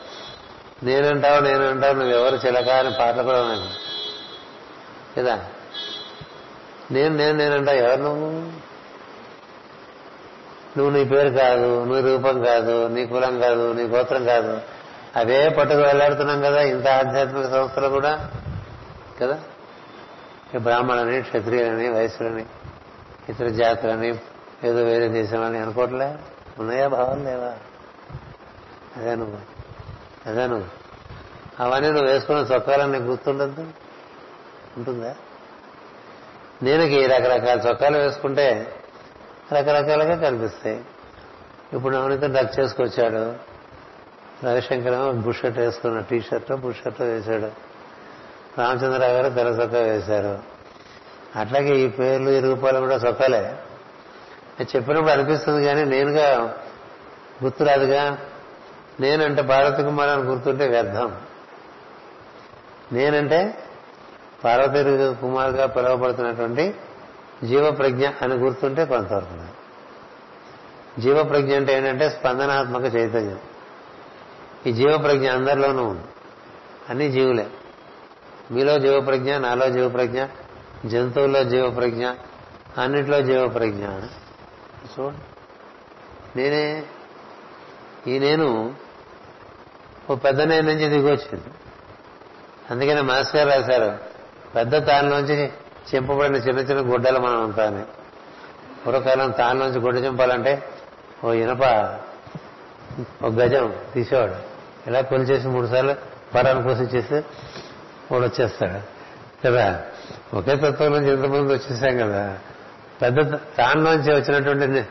నేనంటావు నేనంటావు నువ్వెవరు చిలక అని పాటలు కూడా ఉన్నాను కదా నేను నేను నేనంటావు ఎవరు నువ్వు? నువ్వు నీ పేరు కాదు నీ రూపం కాదు నీ కులం కాదు నీ గోత్రం కాదు. అవే పట్టుకు వెళ్ళాడుతున్నాం కదా ఇంత ఆధ్యాత్మిక సంస్థలు కూడా. కదా? బ్రాహ్మణని క్షత్రియులని వైశ్యులని ఇతర జాతులని ఏదో వేరే దేశమని అనుకోవట్లే? ఉన్నాయా భావాలు లేవా? అదే నువ్వు. అదే నువ్వు. అవన్నీ నువ్వు వేసుకున్న చొక్కాలన్నీ గుర్తుండద్దు? ఉంటుందా? నేనకి రకరకాల చొక్కాలు వేసుకుంటే రకరకాలుగా కనిపిస్తాయి. ఇప్పుడు నవనీత డక్ చేసుకొచ్చాడు. రవిశంకర్ బుష్ షర్ట్ వేసుకున్న టీ షర్ట్ బుష్ షర్ట్ వేశాడు. రామచంద్రరావు గారు తెర చొక్కా వేశారు. అట్లాగే ఈ పేర్లు ఈ రూపాలు కూడా సొక్కలే. చెప్పినప్పుడు అనిపిస్తుంది కానీ నేనుగా గుర్తురాదుగా. నేనంటే పార్వతి కుమార్ అని గుర్తుంటే వ్యర్థం. నేనంటే పార్వతీ కుమార్గా పిలువబడుతున్నటువంటి జీవప్రజ్ఞ అని గుర్తుంటే కొంతవరకు జీవప్రజ్ఞ అంటే ఏంటంటే స్పందనాత్మక చైతన్యం. ఈ జీవప్రజ్ఞ అందరిలోనూ ఉంది. అన్ని జీవులే. మీలో జీవప్రజ్ఞ నాలో జీవప్రజ్ఞ జంతువుల్లో జీవప్రజ్ఞ అన్నిట్లో జీవప్రజ్ఞ చూడండి. నేనే ఈ నేను ఓ పెద్ద నేను నుంచి దిగొచ్చింది. అందుకని మాస్టర్ గారు రాశారు పెద్ద తానులోంచి చెంపబడిన చిన్న చిన్న గుడ్డలు మనం అని. పూర్వకాలం తానులోంచి గుడ్డ చెంపాలంటే ఓ ఇనప ఒక గజం తీసేవాడు. ఇలా కొలిచేసి మూడు సార్లు పరాన్ని కోసి చేస్తే వాడు వచ్చేస్తాడు. కదా? ఒకే తత్వం నుంచి ఎంతమంది వచ్చేసాం కదా? పెద్ద తానులోంచి వచ్చినటువంటి నే-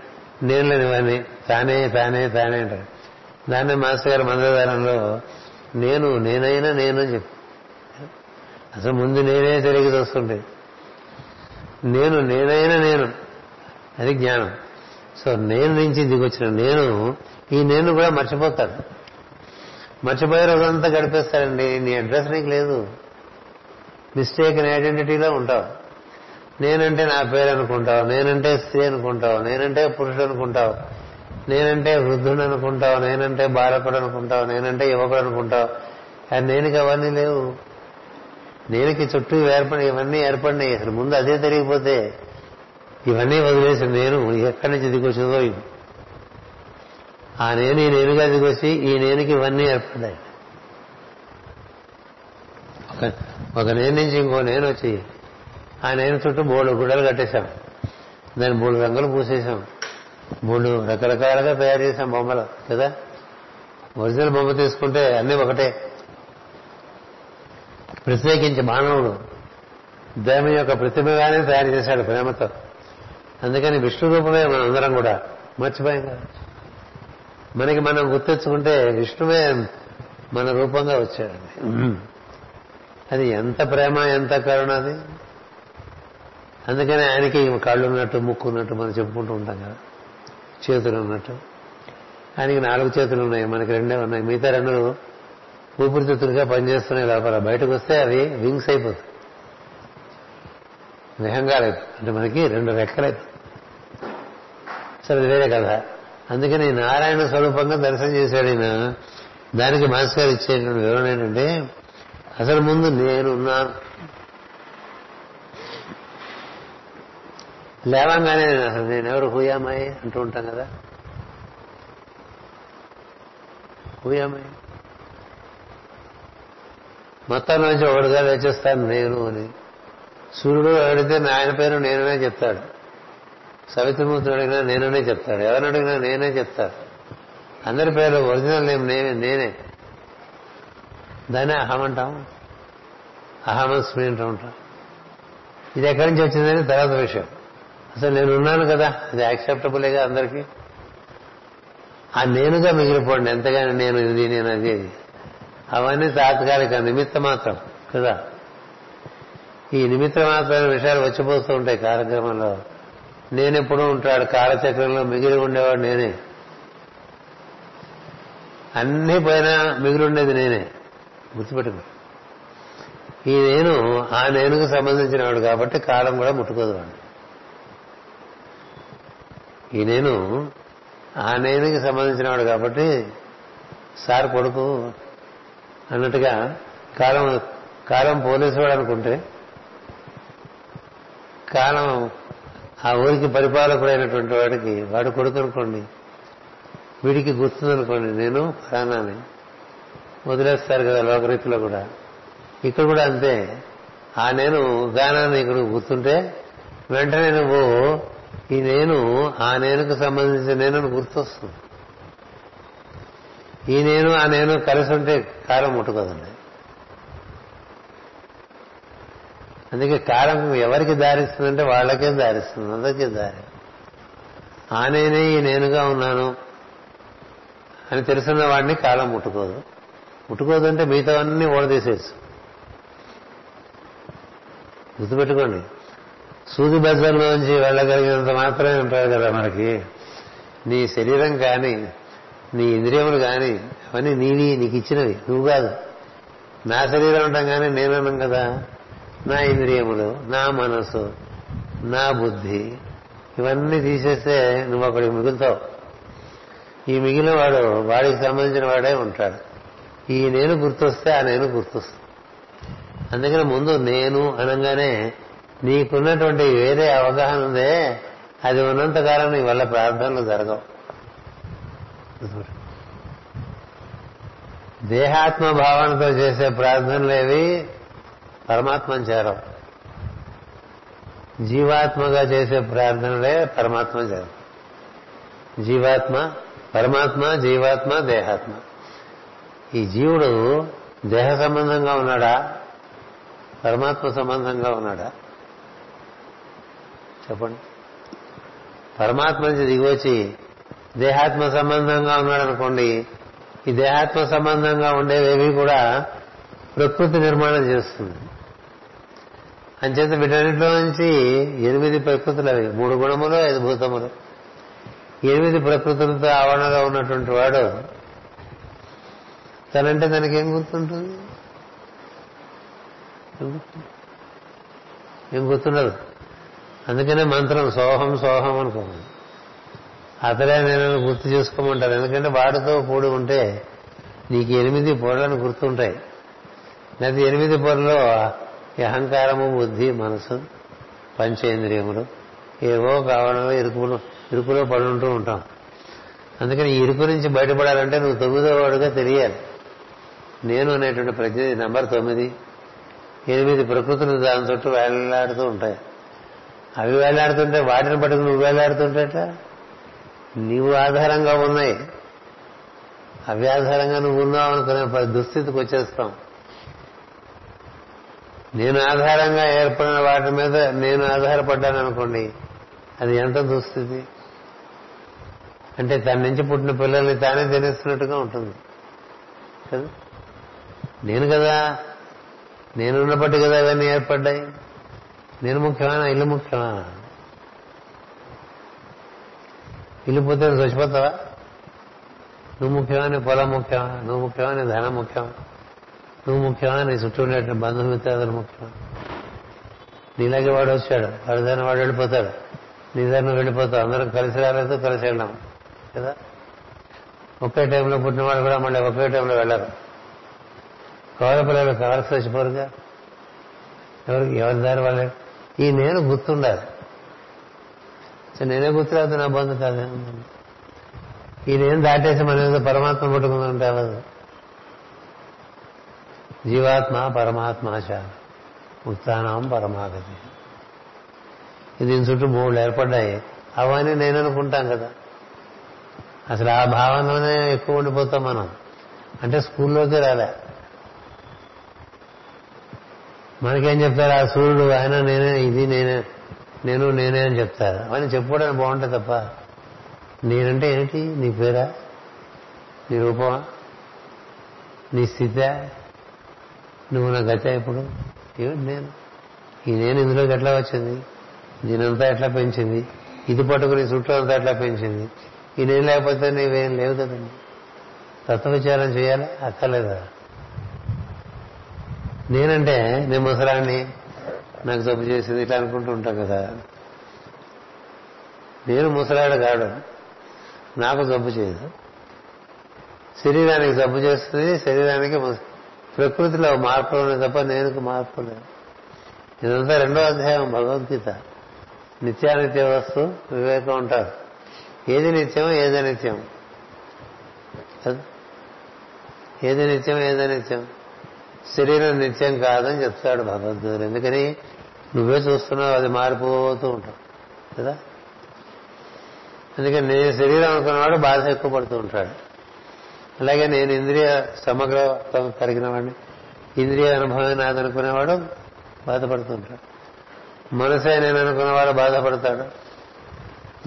నేను లేనివన్నీ తానే తానే తానే అంటారు. దాన్ని మాస్టర్ గారు మందదారంలో నేను నేనైనా నేను చెప్పి. అసలు ముందు నేనే తిరిగి వస్తుంటే నేను నేనైనా నేను అది జ్ఞానం. సో నేను నుంచి దిగొచ్చిన నేను ఈ నేను కూడా మర్చిపోతాడు మర్చిపోయే రోజంతా గడిపేస్తాడండి నీ అడ్రస్ నీకు లేదు. మిస్టేక్ ఐడెంటిటీలో ఉంటావు. నేనంటే నా పేరు అనుకుంటావు నేనంటే స్త్రీ అనుకుంటావు. నేనంటే పురుషుడు అనుకుంటావు. నేనంటే వృద్ధుడు అనుకుంటావు. నేనంటే బాలకుడు అనుకుంటావు. నేనంటే యువకుడు అనుకుంటావు. కానీ నేనుకి అవన్నీ లేవు. నేనుకి చుట్టూ ఏర్పడి ఇవన్నీ ఏర్పడినాయి. అసలు ముందు అదే తెలియకపోతే ఇవన్నీ వదిలేసి నేను ఎక్కడి నుంచి దిగొచ్చిందో ఇవి. ఆ నేను ఈ నేనుగా దిగొచ్చి ఈ నేనుకి ఇవన్నీ ఏర్పడ్డాయి. ఒక నేను నుంచి ఇంకో నేను వచ్చి ఆ నేను చుట్టూ బోళ్ళు గుడ్డలు కట్టేశాం. దాన్ని మూడు రంగులు పూసేశాం. మూడు రకరకాలుగా తయారు చేశాం బొమ్మలు కదా? ఒరిజినల్ బొమ్మ తీసుకుంటే అన్నీ ఒకటే. ప్రత్యేకించి మానవుడు దైవం యొక్క ప్రతిభగానే తయారు చేశాడు ప్రేమతో. అందుకని విష్ణు రూపమే మనం అందరం కూడా మర్చిపోయాం కదా. మనకి మనం గుర్తెచ్చుకుంటే విష్ణువే మన రూపంగా వచ్చాడండి. అది ఎంత ప్రేమ ఎంత కరుణ అది? అందుకని ఆయనకి కళ్ళు ఉన్నట్టు ముక్కు ఉన్నట్టు మనం చెప్పుకుంటూ ఉంటాం కదా. చేతులు ఉన్నట్టు. ఆయనకి నాలుగు చేతులు ఉన్నాయి మనకి రెండే ఉన్నాయి. మిగతా రెండు ఊపిరితిత్తులుగా పనిచేస్తున్నాయి లోపల. బయటకు వస్తే అవి వింగ్స్ అయిపోతుంది విహంగాలు అంటే మనకి రెండు రెక్కలైపోతాయి సరే వేరే కదా అందుకని నారాయణ స్వరూపంగా దర్శనం చేశాడు ఆయన దానికి మాస్ గారు ఇచ్చేటువంటి వివరణ ఏంటంటే అసలు ముందు నేనున్నాను లేవంగానే అసలు నేనెవరు హూయామాయి అంటూ ఉంటాం కదా. హూయామాయి మొత్తం నుంచి ఒకటిగా వేచేస్తాను నేను అని. సూర్యుడు అడిగితే ఆయన పేరు నేననే చెప్తాడు. సవిత్రమూర్తిని అడిగినా నేననే చెప్తాడు. ఎవరిని అడిగినా నేనే చెప్తాడు అందరి పేరు ఒరిజినల్ నేమ్ నేనే నేనే. దాన్ని అహం అంటాం. అహమస్మి అంటూ ఉంటాం ఇది ఎక్కడి నుంచి వచ్చిందని తర్వాత విషయం. అసలు నేను ఉన్నాను కదా ఇది యాక్సెప్టబులేగా అందరికీ? ఆ నేనుగా మిగిలిపోండి ఎంతగానో నేను ఇది నేను అది అవన్నీ తాత్కాలిక నిమిత్త మాత్రం కదా? ఈ నిమిత్త మాత్రమైన విషయాలు వచ్చిపోతూ ఉంటాయి కార్యక్రమంలో. నేనెప్పుడు ఉంటాడు కాలచక్రంలో మిగిలి ఉండేవాడు నేనే. అన్ని పోయినా మిగిలి ఉండేది నేనే. గుర్తుపెట్టుకో. ఈ నేను ఆ నేనుకు సంబంధించిన వాడు కాబట్టి కాలం కూడా ముట్టుకోదు వాడు. ఈ నేను ఆ నేనుకి సంబంధించిన వాడు కాబట్టి సార్ కొడుకు అన్నట్టుగా కాలం కాలం పోలీసు వాడు అనుకుంటే కాలం ఆ ఊరికి పరిపాలకుడైనటువంటి వాడికి వాడు కొడుకు అనుకోండి వీడికి గుర్తుందనుకోండి నేను ప్రాణాన్ని వదిలేస్తారు కదా లోకరీతిలో కూడా. ఇక్కడ కూడా అంతే. ఆ నేను గానాన్ని ఇక్కడ గుర్తుంటే వెంటనే నువ్వు ఈ నేను ఆ నేనుకు సంబంధించిన నేను గుర్తొస్తుంది. ఈ నేను ఆ నేను కలిసి ఉంటే కాలం ముట్టుకోదండి. అందుకే కాలం ఎవరికి దారిస్తుందంటే వాళ్ళకే దారిస్తుంది? అందరికీ దారి. ఆ నేనే ఈ నేనుగా ఉన్నాను అని తెలుసున్న వాడిని కాలం ముట్టుకోదు. ముట్టుకోదంటే మిగతావన్నీ ఓడదీసేసి గుర్తుపెట్టుకోండి. సూది బద్దల్లోంచి వెళ్ళగలిగినంత మాత్రమే ఉంటారు కదా మనకి. నీ శరీరం కానీ నీ ఇంద్రియములు కానీ అవన్నీ నీవి నీకు ఇచ్చినవి నువ్వు కాదు. నా శరీరం ఉంటాం కానీ నేనన్నాం కదా. నా ఇంద్రియములు నా మనసు నా బుద్ధి ఇవన్నీ తీసేస్తే నువ్వు అక్కడికి మిగులుతావు. ఈ మిగిలిన వాడు వాడికి సంబంధించిన వాడే ఉంటాడు. ఈ నేను గుర్తొస్తే ఆ నేను గుర్తొస్తుంది. అందుకని ముందు నేను అనగానే నీకున్నటువంటి వేరే అవగాహన ఉందే అది ఉన్నంతకాలం నీ వల్ల ప్రార్థనలు జరగవు. దేహాత్మ భావనతో చేసే ప్రార్థనలేవి పరమాత్మను చేరవు. జీవాత్మగా చేసే ప్రార్థనలే పరమాత్మ చేరవు. జీవాత్మ పరమాత్మ జీవాత్మ దేహాత్మ. ఈ జీవుడు దేహ సంబంధంగా ఉన్నాడా? పరమాత్మ సంబంధంగా ఉన్నాడా? చెప్పండి. పరమాత్మ నుంచి దిగివచ్చి దేహాత్మ సంబంధంగా ఉన్నాడనుకోండి ఈ దేహాత్మ సంబంధంగా ఉండేవేవి కూడా ప్రకృతి నిర్మాణం చేస్తుంది. అంచేత వీటన్నిటిలో నుంచి ఎనిమిది ప్రకృతులు అవి. మూడు గుణములు ఐదు భూతములు. ఎనిమిది ప్రకృతులతో ఆవరణగా ఉన్నటువంటి వాడు తనంటే తనకి ఏం గుర్తుంటుంది ఏం గుర్తుండదు. అందుకనే మంత్రం సోహం సోహం అనుకోండి అతడే నేను గుర్తు చేసుకోమంటారు ఎందుకంటే వాడితో కూడి ఉంటే నీకు ఎనిమిది పొరలను గుర్తుంటాయి. లేదా ఎనిమిది పొరలో అహంకారము బుద్ధి మనసు పంచేంద్రియములు ఏవో కావడంలో ఇరుకులో ఇరుకులో పడుంటూ ఉంటాం. అందుకని ఇరుకు నుంచి బయటపడాలంటే నువ్వు తొమ్మిదో వాడుగా తెలియాలి. నేను అనేటువంటి ప్రతి నంబర్ తొమ్మిది ఎనిమిది ప్రకృతులు దాని చుట్టూ వేలాడుతూ ఉంటాయి. అవి వేలాడుతుంటే వాటిని పట్టుకుని నువ్వు వేలాడుతుంటేట నీవు ఆధారంగా ఉన్నాయి. అవి ఆధారంగా నువ్వు ఉన్నావు అనుకునే దుస్థితికి వచ్చేస్తాం. నేను ఆధారంగా ఏర్పడిన వాటి మీద నేను ఆధారపడ్డాను అనుకోండి అది ఎంత దుస్థితి? అంటే తన నుంచి పుట్టిన పిల్లల్ని తానే తినేస్తున్నట్టుగా ఉంటుంది. కదా? నేను కదా. నేనున్నప్పటి కదా అవన్నీ ఏర్పడ్డాయి. నేను ముఖ్యమైన? ఇల్లు ముఖ్యమైన? ఇల్లు పోతే చచ్చిపోతావా నువ్వు ముఖ్యమైన పొలం ముఖ్యమా? నువ్వు ముఖ్యమైన ధనం ముఖ్యం నువ్వు ముఖ్యమా? నీ చుట్టూ ఉండేటువంటి బంధుమిత్రాదులు ముఖ్యం నీలాగే వాడు వచ్చాడు. వాడి దాన్ని వాడు వెళ్ళిపోతాడు. నీ దాన్ని వెళ్ళిపోతావు. అందరం కలిసి రాలేదు కలిసి వెళ్ళాం. కదా? ఒకే టైంలో పుట్టిన వాళ్ళు కూడా మళ్ళీ ఒకే టైంలో వెళ్ళారు. కవల పిల్లలు కవలసి చచ్చిపోరుగా ఎవరికి ఎవరి దారి వాళ్ళే. ఈ నేను గుర్తుండాలి. నేనే గుర్తురాదు నా బంధు కాదు. ఈ నేను దాటేసి మన ఏదో పరమాత్మ పుట్టుకుందంటే అవ్వదు జీవాత్మ పరమాత్మాశ. ముక్తానాం పరమాగతి. దీని చుట్టూ మూడు ఏర్పడ్డాయి. అవన్నీ నేను అనుకుంటాం కదా. అసలు ఆ భావనలోనే ఎక్కువ ఉండిపోతాం మనం. అంటే స్కూల్లోకి రాలే. మనకేం చెప్తారు? ఆ సూర్యుడు ఆయన నేనే ఇది నేనే నేను నేనే అని చెప్తారు. అని చెప్పుకోవడానికి బాగుంటుంది తప్ప. నేనంటే ఏంటి? నీ పేరా? నీ రూపమా? నీ స్థిత? నువ్వు నా గత ఇప్పుడు? ఏమిటి నేను? ఈ నేను ఇందులోకి ఎట్లా వచ్చింది? దీనంతా ఎట్లా పెంచింది? ఇది పట్టుకుని చుట్టూ అంతా ఎట్లా పెంచింది? ఈ నేను లేకపోతే నీవేం లేవు కదండి. తత్వ విచారం చేయాలి? అక్కర్లేదా? నేనంటే నేను ముసలాన్ని నాకు జబ్బు చేసింది ఇట్లా అనుకుంటూ ఉంటాం కదా. నేను ముసలాడు కాడు. నాకు జబ్బు చేయదు. శరీరానికి జబ్బు చేస్తుంది శరీరానికి ప్రకృతిలో మార్పులు ఉన్నాయి తప్ప నేను మార్పు లేదు. ఇదంతా రెండో అధ్యాయం భగవద్గీత. నిత్యానిత్య వస్తు వివేకం ఉంటారు. ఏది నిత్యం ఏది నిత్యం ఏది నిత్యం ఏది నిత్యం శరీరం నిత్యం కాదని చెప్తాడు భగవద్గీత ఎందుకని? నువ్వే చూస్తున్నావు అది మారిపోతూ ఉంటావు కదా? అందుకని నేను శరీరం అనుకున్నవాడు బాధ ఎక్కువ పడుతూ ఉంటాడు. అలాగే నేను ఇంద్రియ సమగ్ర కలిగిన వాడిని ఇంద్రియ అనుభవం నాదనుకునేవాడు బాధపడుతూ ఉంటాడు. మనసే నేను అనుకున్నవాడు బాధపడతాడు.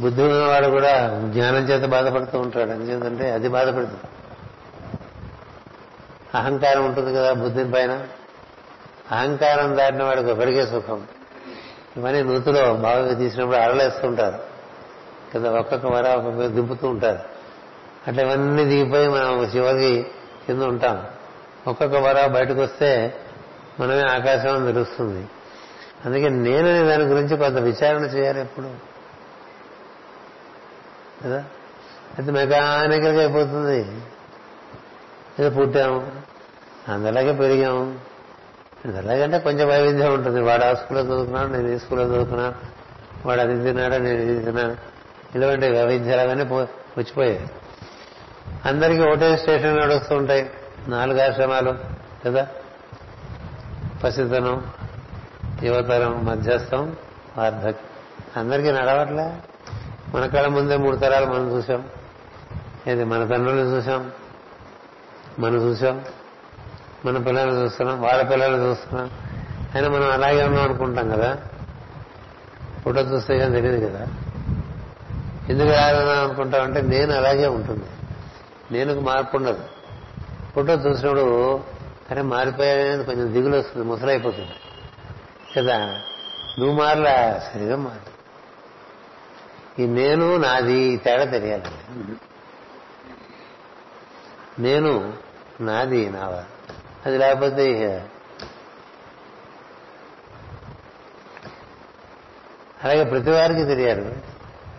బుద్ధి ఉన్నవాడు కూడా జ్ఞానం చేత బాధపడుతూ ఉంటాడు. ఎందుకంటే అది బాధపడుతుంది. అహంకారం ఉంటుంది కదా బుద్ధిని పైన? అహంకారం దాటిన వాడికి ఒకరికే సుఖం. ఇవన్నీ నూతిలో బాగా తీసినప్పుడు అరలేస్తుంటారు. కదా ఒక్కొక్క వర ఒక్కొక్క దింపుతూ ఉంటారు. అట్లా ఇవన్నీ దిగిపోయి మనం చివరికి కింద ఉంటాం. ఒక్కొక్క వర బయటకు వస్తే మనమే ఆకాశం తెలుస్తుంది అందుకే నేననే దాని గురించి కొంత విచారణ చేయాలి ఎప్పుడు. కదా? అయితే మెకానికల్గా అయిపోతుంది. ఇది పుట్టాము. అందులాగే పెరిగాము. అలాగంటే కొంచెం వైవిధ్యం ఉంటుంది. వాడు ఆ స్కూల్లో చదువుకున్నాడు నేను ఈ స్కూల్లో చదువుకున్నాను. వాడు అది తిన్నాడు నేను ఇది తిన్నాను. ఇటువంటి వైవిధ్యాలన్నీ పుచ్చిపోయాయి అందరికీ ఒకటే స్టేషన్ నడుస్తూ ఉంటాయి. నాలుగు ఆశ్రమాలు కదా? పసితనం యువతరం మధ్యస్థం వార్ధక్యం అందరికీ నడవట్లే? మన కళ ముందే మూడు తరాలు మనం చూసాం ఇది మన తండ్రులను చూసాం మనం చూసాం. మన పిల్లల్ని చూస్తున్నాం వాళ్ళ పిల్లల్ని చూస్తున్నాం. అయినా మనం అలాగే ఉన్నాం అనుకుంటాం కదా. ఫోటో చూస్తే కానీ తెలియదు కదా. ఎందుకు అలాగే అనుకుంటామంటే నేను అలాగే ఉంటుంది. నేను మార్పు ఉండదు. ఫోటో చూసినప్పుడు అరే మారిపోయాయని కొంచెం దిగులు వస్తుంది ముసలైపోతుంది. కదా? నువ్వు మారలా శరీరం మారు. ఈ నేను నాది తేడా తెలియాలి నేను నాది నావా. అది లేకపోతే అలాగే ప్రతి వారికి తెలియాలి.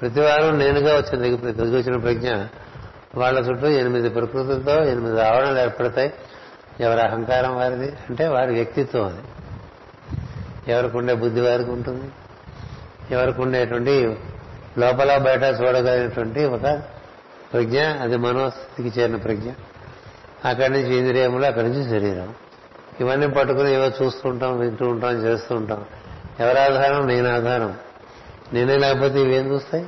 ప్రతి నేనుగా వచ్చింది ప్రతి వచ్చిన ప్రజ్ఞ వాళ్ళ చుట్టూ ఎనిమిది ప్రకృతులతో ఎనిమిది ఆవరణలు ఏర్పడతాయి. ఎవరి అహంకారం వారిది? అంటే వారి వ్యక్తిత్వం అది. ఎవరికి ఉండే బుద్ధి వారికి ఉంటుంది. ఎవరికి ఉండేటువంటి లోపల బయట చూడగలిగినటువంటి ఒక ప్రజ్ఞ అది మనోస్థితికి చేరిన ప్రజ్ఞ. అక్కడి నుంచి ఇంద్రియములు అక్కడి నుంచి శరీరం. ఇవన్నీ పట్టుకుని ఏవో చూస్తూ ఉంటాం వింటూ ఉంటాం చేస్తూ ఉంటాం. ఎవరి ఆధారం? నేను ఆధారం. నేనే లేకపోతే ఇవేం చూస్తాయి?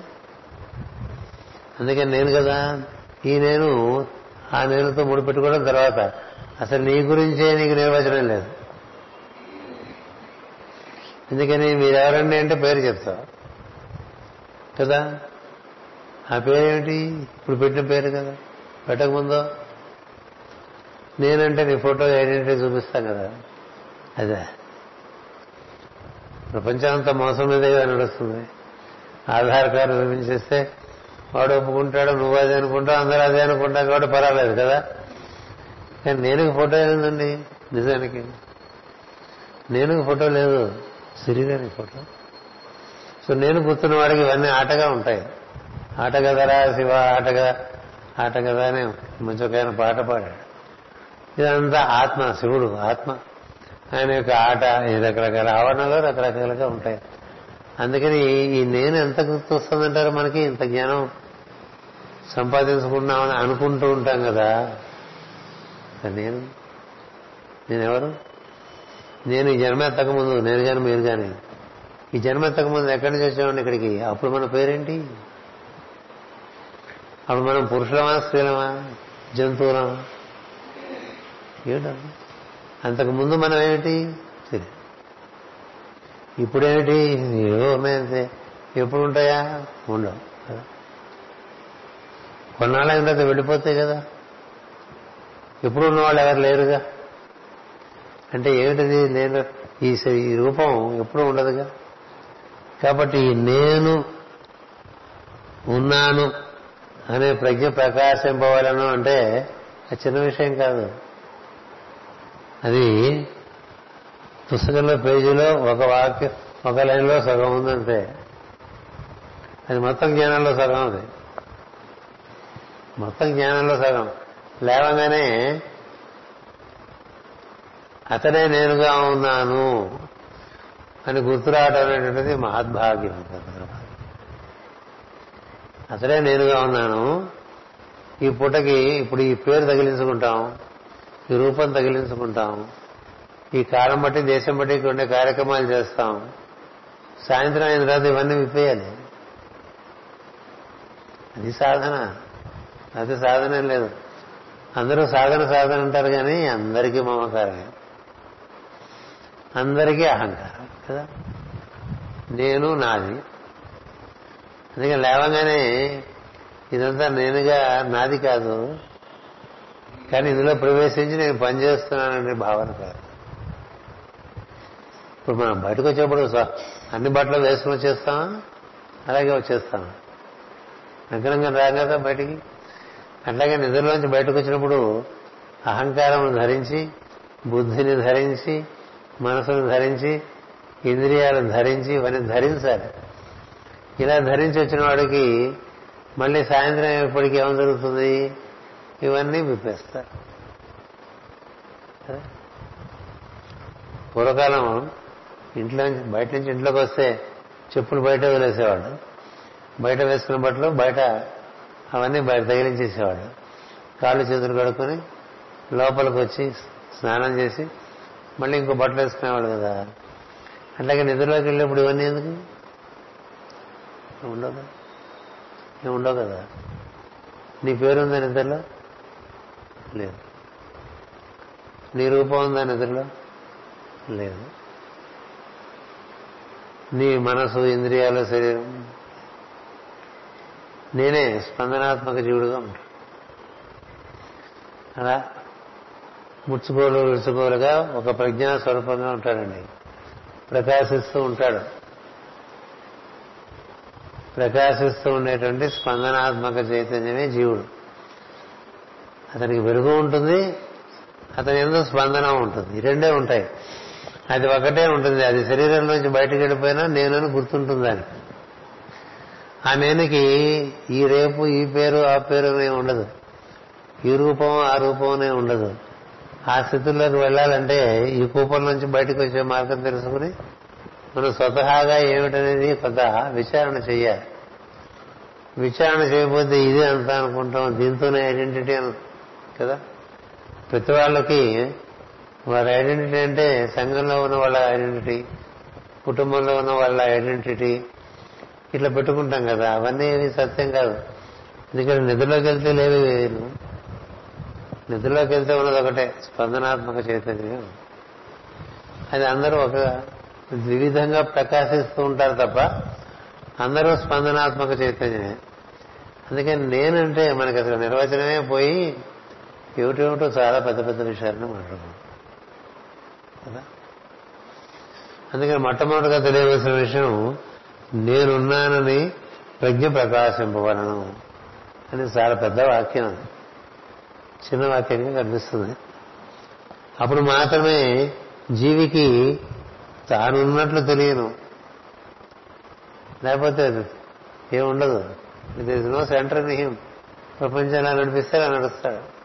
అందుకని నేను కదా ఈ నేను ఆ నేనుతో ముడిపెట్టుకోవడం తర్వాత. అసలు నీ గురించే నీకు నిర్వచనం లేదు. ఎందుకని మీరెవరండి అంటే పేరు చెప్తావు. కదా? ఆ పేరేమిటి? ఇప్పుడు పెట్టిన పేరు కదా. పెట్టకముందో? నేనంటే నీ ఫోటో ఐడెంటిటీ చూపిస్తాం కదా. అదే. ప్రపంచం అంతా మోసం మీదే కదా నడుస్తుంది. ఆధార్ కార్డు చూపించేస్తే వాడు ఒప్పుకుంటాడు నువ్వు అదే అనుకుంటావు అందరూ అదే అనుకుంటా కాబట్టి పర్వాలేదు కదా. కానీ నేను ఫోటో ఏముందండి నిజానికి. నేను ఫోటో లేదు. సిరిగాని ఫోటో. సో నేను గుర్తున్న వాడికి ఇవన్నీ ఆటగా ఉంటాయి. ఆట కదరా శివ ఆటగా ఆట కదా అని మంచి ఒక ఆయన పాట పాడాడు. ఇదంతా ఆత్మ శివుడు ఆత్మ. ఆయన యొక్క ఆట ఈ రకరకాల ఆవరణలో రకరకాలుగా ఉంటాయి. అందుకని ఈ నేను ఎంత గుర్తు వస్తుందంటారు మనకి? ఇంత జ్ఞానం సంపాదించుకున్నామని అనుకుంటూ ఉంటాం కదా. నేను? నేనెవరు? నేను ఈ జన్మ ఎత్తకముందు నేను కానీ మీరు కానీ ఈ జన్మ ఎత్తకముందు ఎక్కడి నుంచి వచ్చామండి ఇక్కడికి? అప్పుడు మన పేరేంటి? అప్పుడు మనం పురుషులమా స్త్రీలమా జంతువులమా? ఏమిటో అంతకు ముందు మనం ఏమిటి? సరే. ఇప్పుడేమిటి? ఏవో ఎప్పుడు ఉంటాయా? ఉండవు. కొన్నాళ్ళ తర్వాత వెళ్ళిపోతాయి కదా. ఎప్పుడు ఉన్నవాళ్ళు ఎవరు లేరుగా? అంటే ఏమిటిది? నేను ఈ ఈ రూపం ఎప్పుడు ఉండదుగా? కాబట్టి నేను ఉన్నాను అనే ప్రజ్ఞ ప్రకాశింపవాలను అంటే అది చిన్న విషయం కాదు. అది పుస్తకంలో పేజీలో ఒక వాక్యం ఒక లైన్లో సగం ఉందంటే అది మొత్తం జ్ఞానంలో సగం అది. మొత్తం జ్ఞానంలో సగం. లేవగానే అతనే నేనుగా ఉన్నాను అని గుర్తురావడం అనేటువంటిది మహద్భాగ్యం అతనే నేనుగా ఉన్నాను ఈ పూటకి ఇప్పుడు ఈ పేరు తగిలించుకుంటాం. ఈ రూపం తగిలించుకుంటాం. ఈ కాలం బట్టి దేశం బట్టి ఉండే కార్యక్రమాలు చేస్తాం. సాయంత్రం అయిన తర్వాత ఇవన్నీ విప్పేయాలి. అది సాధన. అది సాధన లేదు. అందరూ సాధన సాధన అంటారు కానీ అందరికీ మమకారమే. అందరికీ అహంకారం కదా? నేను నాది. అందుకని లేవగానే ఇదంతా నేనుగా నాది కాదు. కానీ ఇందులో ప్రవేశించి నేను పనిచేస్తున్నాననే భావన కాదు. ఇప్పుడు మనం బయటకు వచ్చేప్పుడు అన్ని బట్టలు వేసుకుని వచ్చేస్తామా? అలాగే వచ్చేస్తాం నగ్నంగా రాం కదా బయటికి. అట్లాగే నిద్రలోంచి బయటకు వచ్చినప్పుడు అహంకారం ధరించి బుద్ధిని ధరించి మనసును ధరించి ఇంద్రియాలను ధరించి ఇవన్నీ ధరించాలి. ఇలా ధరించి వచ్చిన వాడికి మళ్ళీ సాయంత్రం ఎప్పటికీ ఏమని జరుగుతుంది? ఇవన్నీ విప్పేస్తారు. పూర్వకాలం ఇంట్లో బయట నుంచి ఇంట్లోకి వస్తే చెప్పులు బయట వదిలేసేవాడు బయట వేసుకున్న బట్టలు బయట అవన్నీ బయట తగిలించేసేవాడు కాళ్ళు చేతులు కడుక్కొని లోపలికి వచ్చి స్నానం చేసి మళ్ళీ ఇంకో బట్టలు వేసుకునేవాడు కదా. అట్లాగే నిద్రలోకి వెళ్ళినప్పుడు ఇవన్నీ ఎందుకు? ఉండవు ఏమి ఉండవు కదా. నీ పేరుందా నిద్రలో? లేదు. నీ రూపం ఉందా నిద్రలో? లేదు. నీ మనసు ఇంద్రియాలు శరీరం? నేనే స్పందనాత్మక జీవుడుగా ఉంటాను అలా ముచ్చుకోలు విడుచుకోలుగా ఒక ప్రజ్ఞా స్వరూపంగా ఉంటాడండి. ప్రకాశిస్తూ ఉంటాడు. ప్రకాశిస్తూ ఉండేటువంటి స్పందనాత్మక చైతన్యమే జీవుడు. అతనికి వెలుగు ఉంటుంది అతని ఎందుకు స్పందన ఉంటుంది. ఈ రెండే ఉంటాయి. అది ఒకటే ఉంటుంది. అది శరీరంలోంచి బయటకు వెళ్ళిపోయినా నేనని గుర్తుంటుంది అని ఆ నేనుకి ఈ రేపు ఈ పేరు ఆ పేరు అనే ఉండదు. ఈ రూపం ఆ రూపం అనే ఉండదు. ఆ స్థితుల్లోకి వెళ్ళాలంటే ఈ కూపం నుంచి బయటకు వచ్చే మార్గం తెలుసుకుని మనం స్వతహాగా ఏమిటనేది కొంత విచారణ చేయాలి విచారణ చేయకపోతే ఇది అంత అనుకుంటాం. దీంతోనే ఐడెంటిటీ అను కదా? ప్రతి వాళ్ళకి వారి ఐడెంటిటీ అంటే సంఘంలో ఉన్న వాళ్ళ ఐడెంటిటీ కుటుంబంలో ఉన్న వాళ్ళ ఐడెంటిటీ ఇట్లా పెట్టుకుంటాం కదా? అవన్నీ ఏవి సత్యం కాదు. ఎందుకంటే నిధుల్లోకి వెళ్తే లేవి వేరు నిద్రలోకి వెళ్తే ఉన్నది ఒకటే స్పందనాత్మక చైతన్యం. అది అందరూ ఒక వివిధంగా ప్రకాశిస్తూ ఉంటారు తప్ప అందరూ స్పందనాత్మక చైతన్యమే. అందుకని నేనంటే మనకి అసలు నిర్వచనమే పోయి ఏమిటేమిటో చాలా పెద్ద పెద్ద విషయాలను మాట్లాడుకుంటాం. కదా? అందుకని మొట్టమొదటిగా తెలియవలసిన విషయం నేనున్నానని ప్రజ్ఞ ప్రకాశింపవలను అని చాలా పెద్ద వాక్యం అది. చిన్న వాక్యంగా కనిపిస్తుంది. అప్పుడు మాత్రమే జీవికి తానున్నట్లు తెలియను. లేకపోతే ఏముండదు. ఇది నో సెంటర్ నిహిం అలా నడిపిస్తే అలా నడుస్తాడు.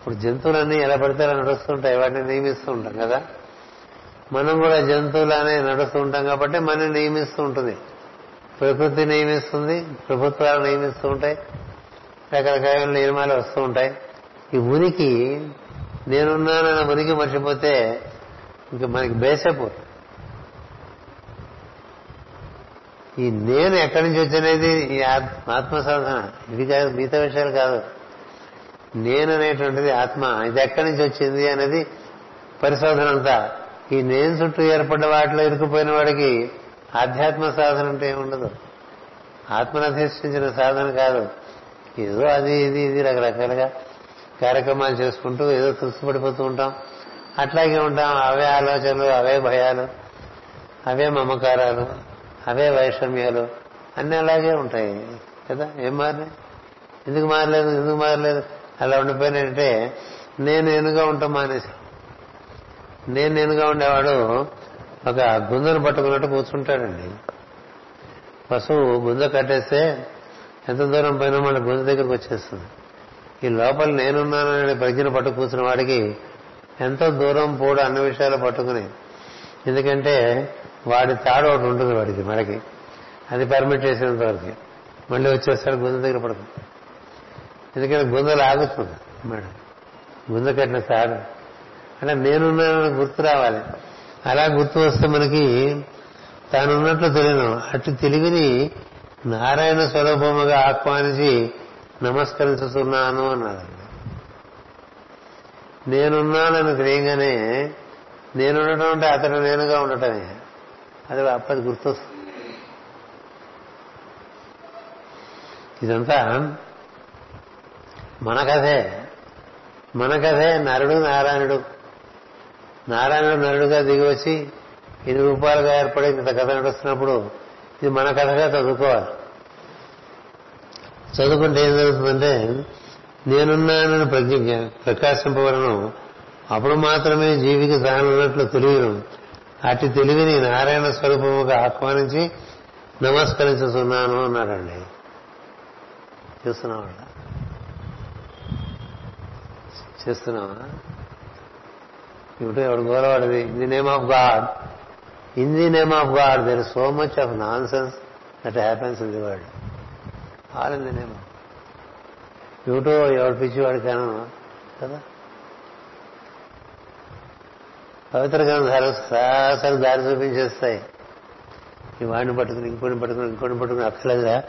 ఇప్పుడు జంతువులన్నీ ఎలా పడితే అలా నడుస్తుంటాయి వాటిని నియమిస్తూ ఉంటాం కదా? మనం కూడా జంతువులనే నడుస్తూ ఉంటాం కాబట్టి మనం నియమిస్తూ ఉంటుంది. ప్రకృతి నియమిస్తుంది ప్రభుత్వాలు నియమిస్తూ ఉంటాయి రకరకాల నియమాలు వస్తూ ఉంటాయి. ఈ ఉనికి నేనున్నానన్న ఉనికి మర్చిపోతే ఇంక మనకి బేసపోతుంది ఈ నేను ఎక్కడి నుంచి వచ్చినది ఈ ఆత్మ సాధన ఇది కాదు మిగతా విషయాలు కాదు. నేను అనేటువంటిది ఆత్మ. ఇది ఎక్కడి నుంచి వచ్చింది అనేది పరిశోధన అంతా. ఈ నేను చుట్టూ ఏర్పడ్డ వాటిలో ఇరుకుపోయిన వాడికి ఆధ్యాత్మ సాధన అంటే ఏముండదు ఆత్మనధిష్ఠించిన సాధన కాదు. ఏదో అది ఇది ఇది రకరకాలుగా కార్యక్రమాలు చేసుకుంటూ ఏదో తృప్తిపడిపోతూ ఉంటాం. అట్లాగే ఉంటాం. అవే ఆలోచనలు అవే భయాలు అవే మమకారాలు అవే వైషమ్యాలు అన్నీ అలాగే ఉంటాయి. కదా? ఏం మారినాయి? ఎందుకు మారలేదు? ఎందుకు మారలేదు? అలా ఉండిపోయినంటే నేను నేనుగా ఉంటాం మానేసి. నేను నేనుగా ఉండేవాడు ఒక గుంజను పట్టుకున్నట్టు కూర్చుంటాడండి. పశువు గుంజ కట్టేస్తే ఎంత దూరం పోయినా మన గుంజ దగ్గరకు వచ్చేస్తుంది. ఈ లోపల నేనున్నానని ప్రజ్ఞను పట్టు కూర్చున్న వాడికి ఎంతో దూరం పోడు అన్ని విషయాలు పట్టుకుని. ఎందుకంటే వాడి తాడు ఒకటి ఉంటుంది వాడికి మనకి. అది పర్మిట్ చేసినంత వరకు. మళ్ళీ వచ్చేస్తాడు గుంజ దగ్గర పడుకు ఎందుకంటే గుంజలు ఆగుతుంది మేడం. గుంజ కట్టిన తాడు అంటే నేనున్నానని గుర్తు రావాలి. అలా గుర్తు వస్తే మనకి తానున్నట్లు తెలియను. అటు తెలివిని నారాయణ స్వరూపముగా ఆహ్వానించి నమస్కరించుతున్నాను అన్నాడు. నేనున్నానని తెలియగానే నేనుండటం అంటే అతను నేనుగా ఉండటమే. అది అప్పటి గుర్తొస్తుంది. ఇదంతా మన కథే మన కథే నరుడు నారాయణుడు. నారాయణుడు నరుడుగా దిగి వచ్చి ఇన్ని రూపాయలుగా ఏర్పడి ఇంత కథ నడుస్తున్నప్పుడు ఇది మన కథగా చదువుకోవాలి. చదువుకుంటే ఏం జరుగుతుందంటే నేనున్నానని ప్రజ్ఞ ప్రకాశింపవలను అప్పుడు మాత్రమే జీవికి తానున్నట్లు తెలివిను. అటు తెలివిని నారాయణ స్వరూపముగా ఆహ్వానించి నమస్కరించుతున్నాను అన్నాడండి. చూస్తున్నావా? చేస్తున్నావా? ఇప్పుడు ఎవడు గోలవాడిది? In the name of God in the name of God there so much of nonsense that happens in the world all in the name of ఏమిటో ఎవడు పిచ్చివాడు కాను కదా? పవిత్ర గ్రంథాలు సరాసరి దారి చూపించేస్తాయి. ఈ వాడిని పట్టుకుని ఇంకోటి పట్టుకుని ఇంకోటి పట్టుకుని అక్కర్లేదురా.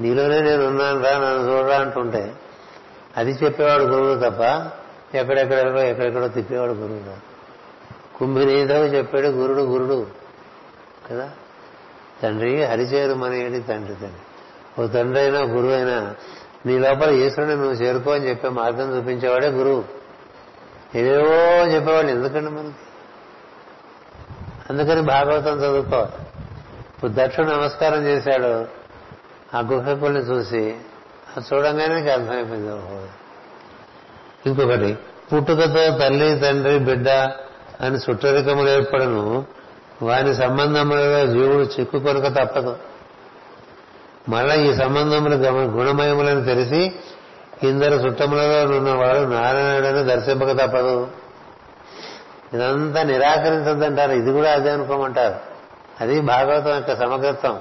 నీలోనే నేను ఉన్నాను రా నన్ను చూడరా అంటుంటే. అది చెప్పేవాడు గురువు తప్ప ఎక్కడెక్కడెక్కడో ఎక్కడెక్కడో తిప్పేవాడు గురువు కుంభినీదో చెప్పాడు గురుడు గురుడు. కదా? తండ్రి హరిచేరు మనేడి తండ్రి తండ్రి. ఓ తండ్రి అయినా గురువు అయినా నీ లోపల ఈశ్వరుని నువ్వు చేరుకో అని చెప్పే మార్గం చూపించేవాడే గురువు. ఏదేవో చెప్పేవాళ్ళు ఎందుకండి మనకి అందుకని భాగవతం చదువుకోవాలి. ఇప్పుడు దక్షుడు నమస్కారం చేశాడు. ఆ గుహకుల్ని చూసి అది చూడంగానే నీకు అర్థమైపోయింది ఇంకొకటి పుట్టుకతో తల్లి తండ్రి బిడ్డ అని సుట్టరికములు ఏర్పడను. వాని సంబంధములలో జీవుడు చిక్కుకొనక తప్పదు. మళ్ళా ఈ సంబంధములు గమ- గుణమయములని తెలిసి ఇందరు చుట్టములలో ఉన్నవాడు నారాయణుడని దర్శింపక తప్పదు. ఇదంతా నిరాకరించదంటారు ఇది కూడా అదే అనుకోమంటారు. అది భాగవతం యొక్క సమగ్రత్వం.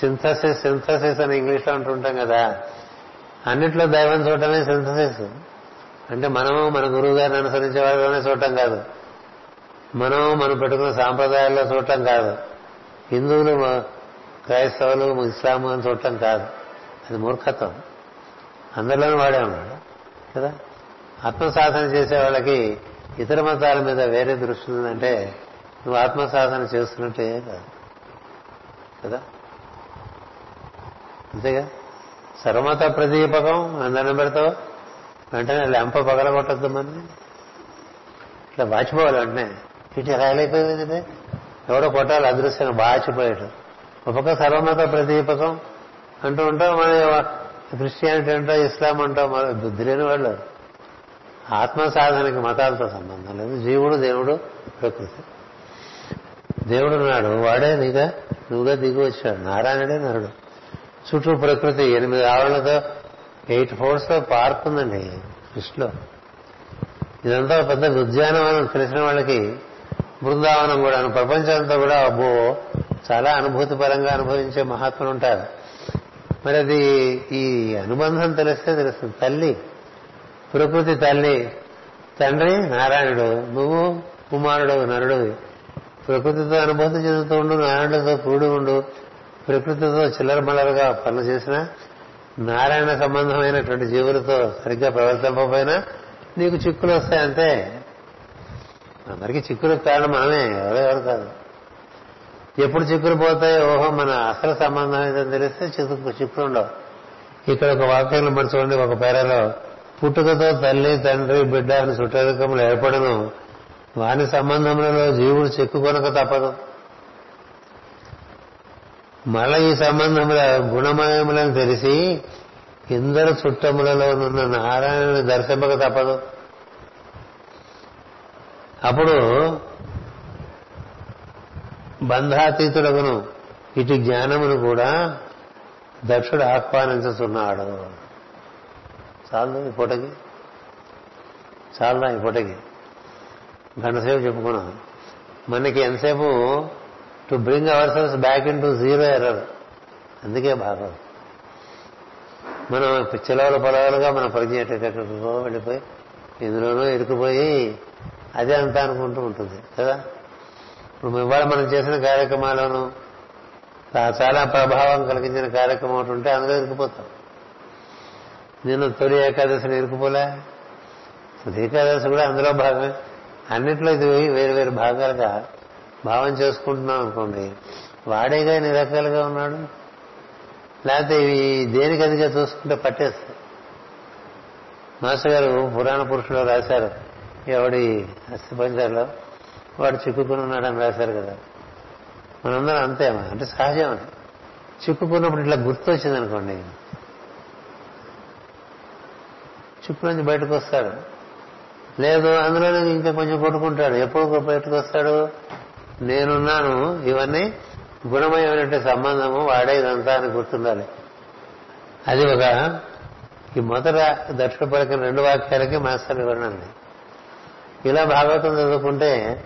సింథసిస్ సింథసిస్ అని ఇంగ్లీష్లో అంటుంటాం కదా. అన్నిట్లో దైవం చూడటమే సింథసిస్. అంటే మనము మన గురువు గారిని అనుసరించే వాళ్ళలోనే చూడటం కాదు. మనం మనం పెట్టుకున్న సాంప్రదాయాల్లో చూడటం కాదు. హిందువులు క్రైస్తవులు ఇస్లాము అని చూడటం కాదు. అది మూర్ఖత్వం. అందరిలోనూ వాడే ఉన్నాడు కదా? ఆత్మసాధన చేసే వాళ్ళకి ఇతర మతాల మీద వేరే దృష్టి ఉందంటే నువ్వు ఆత్మసాధన చేస్తున్నట్టే కాదు కదా? అంతేగా? సర్వమత ప్రదీపకం అందరం పెడతావు? వెంటనే లెంప పగలగొట్టద్దు మనం ఇట్లా వాచిపోవాలి వెంటనే. ఇటు రాయలైపోయింది ఎవడో కొట్టాలి అదృశ్యం బాచిపోయాడు ఒక సర్వమత ప్రదీపకం అంటూ ఉంటాం. మన క్రిస్టియానిటీ అంటో ఇస్లాం అంటో మన బుద్ధి లేని వాళ్ళు. ఆత్మ సాధనకి మతాలతో సంబంధం లేదు. జీవుడు దేవుడు ప్రకృతి. దేవుడు ఉన్నాడు. వాడే నీగా నువ్వుగా దిగి వచ్చాడు. నారాయణుడే నరుడు. చుట్టూ ప్రకృతి. ఎనిమిది ఆవరణతో ఎయిట్ ఫోర్స్లో పార్క్ ఉందండి కృష్ణలో ఇదంతా పెద్ద ఉద్యానవనం తెలిసిన వాళ్ళకి బృందావనం కూడా ప్రపంచం అంతా కూడా అబ్బో చాలా అనుభూతి పరంగా అనుభవించే మహాత్ములు ఉంటారు. మరి అది ఈ అనుబంధం తెలిస్తే తెలుస్తుంది. తల్లి ప్రకృతి తల్లి తండ్రి నారాయణుడు నువ్వు కుమారుడు నరుడు ప్రకృతితో అనుభూతి చెందుతూ ఉండు నారాయణుడితో కూడి ఉండు ప్రకృతితో చిల్లర మల్లరుగా పనులు చేసిన నారాయణ సంబంధమైనటువంటి జీవులతో సరిగ్గా ప్రవర్తింపకపోయినా నీకు చిక్కులు వస్తాయి అంతే అందరికీ చిక్కులకు కారణం మనమే ఎవరెవరు కాదు. ఎప్పుడు చిక్కులు పోతాయి ఓహో మన అసలు సంబంధం ఏదో తెలిస్తే చిక్కు చిక్కులు ఉండవు. ఇక్కడ ఒక వాక్యంలో మరి చూడండి ఒక పేరలో పుట్టుకతో తల్లి తండ్రి బిడ్డ అని చుట్టరికములు ఏర్పడను. వాని సంబంధములలో జీవుడు చెక్కుకొనక తప్పదు. మళ్ళీ ఈ సంబంధముల గుణమయములను తెలిసి ఇందరు చుట్టములలో ఉన్న నారాయణుని దర్శింపక తప్పదు. అప్పుడు బంధాతీతుడగును ఇటు జ్ఞానమును కూడా దక్షుడు ఆహ్వానించుతున్నాడు. చాలు ఈ పూటకి. చాలా ఈ పూటకి. గంటసేపు చెప్పుకున్నాం మనకి ఎంతసేపు to bring our cells back into zero error అందుకే భాగం. మనం చిలవల పొలవలుగా మనం పరిచయటో వెళ్ళిపోయి ఇందులోనూ ఇరుకుపోయి అదే అంతా అనుకుంటూ ఉంటుంది కదా? ఇప్పుడు ఇవాళ మనం చేసిన కార్యక్రమాలను చాలా ప్రభావం కలిగించిన కార్యక్రమం ఒకటి ఉంటే అందులో ఇరుకుపోతాం నేను తొలి ఏకాదశిని ఇరుకుపోలే ఏకాదశి కూడా అందులో భాగమే. అన్నిట్లో ఇది వేరు వేరు భాగాలుగా భావం చేసుకుంటున్నాం అనుకోండి. వాడేగా ఎన్ని రకాలుగా ఉన్నాడు? లేకపోతే ఇవి దేనికి అదిగా చూసుకుంటే పట్టేస్తాయి? మాస్టర్ గారు పురాణ పురుషుడు రాశారు. ఎవడి అస్థిపంజాల్లో వాడు చిక్కుకుని ఉన్నాడని రాశారు కదా. మనందరం అంతే అంటే సహజం చిక్కుకున్నప్పుడు ఇట్లా గుర్తొచ్చింది అనుకోండి. చిక్కు నుంచి బయటకు వస్తాడు. లేదు అందులోనే ఇంకా కొంచెం కొట్టుకుంటాడు. ఎప్పుడు బయటకు వస్తాడు? నేనున్నాను ఇవన్నీ గుణమయమైనటువంటి సంబంధము వాడే ఇదంతా అని గుర్తుండాలి. అది ఒక ఈ మొదట దక్షిణ పలికిన రెండు వాక్యాలకి మాస్టర్ వివరణండి ఇలా భాగవతం చదువుకుంటే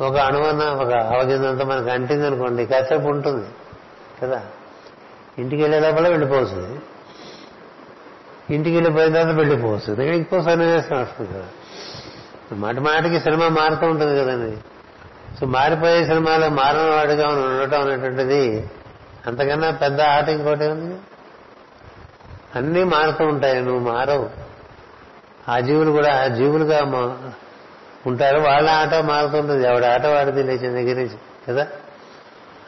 ఒక అణువన్న ఒక అవగిందంత మనకు అంటింది అనుకోండి కాసేపు ఉంటుంది కదా? ఇంటికి వెళ్ళే లోపల వెళ్ళిపోవచ్చు ఇంటికి వెళ్ళిపోయిన తర్వాత వెళ్ళిపోవచ్చు ఇంకో సన్నివేశం వస్తుంది కదా. మాటి మాటికి సినిమా మారుతూ ఉంటుంది కదండి. సో మారిపోయే సినిమాలో మారిన వాడిగా ఉండటం అనేటువంటిది అంతకన్నా పెద్ద ఆట ఇంకోటి ఉంది అన్నీ మారుతూ ఉంటాయి నువ్వు మారవు. ఆ జీవులు కూడా ఆ జీవులుగా ఉంటారు వాళ్ళ ఆట మారుతుంటుంది. ఎవడి ఆట వాడిది లేచిన దగ్గర నుంచి కదా?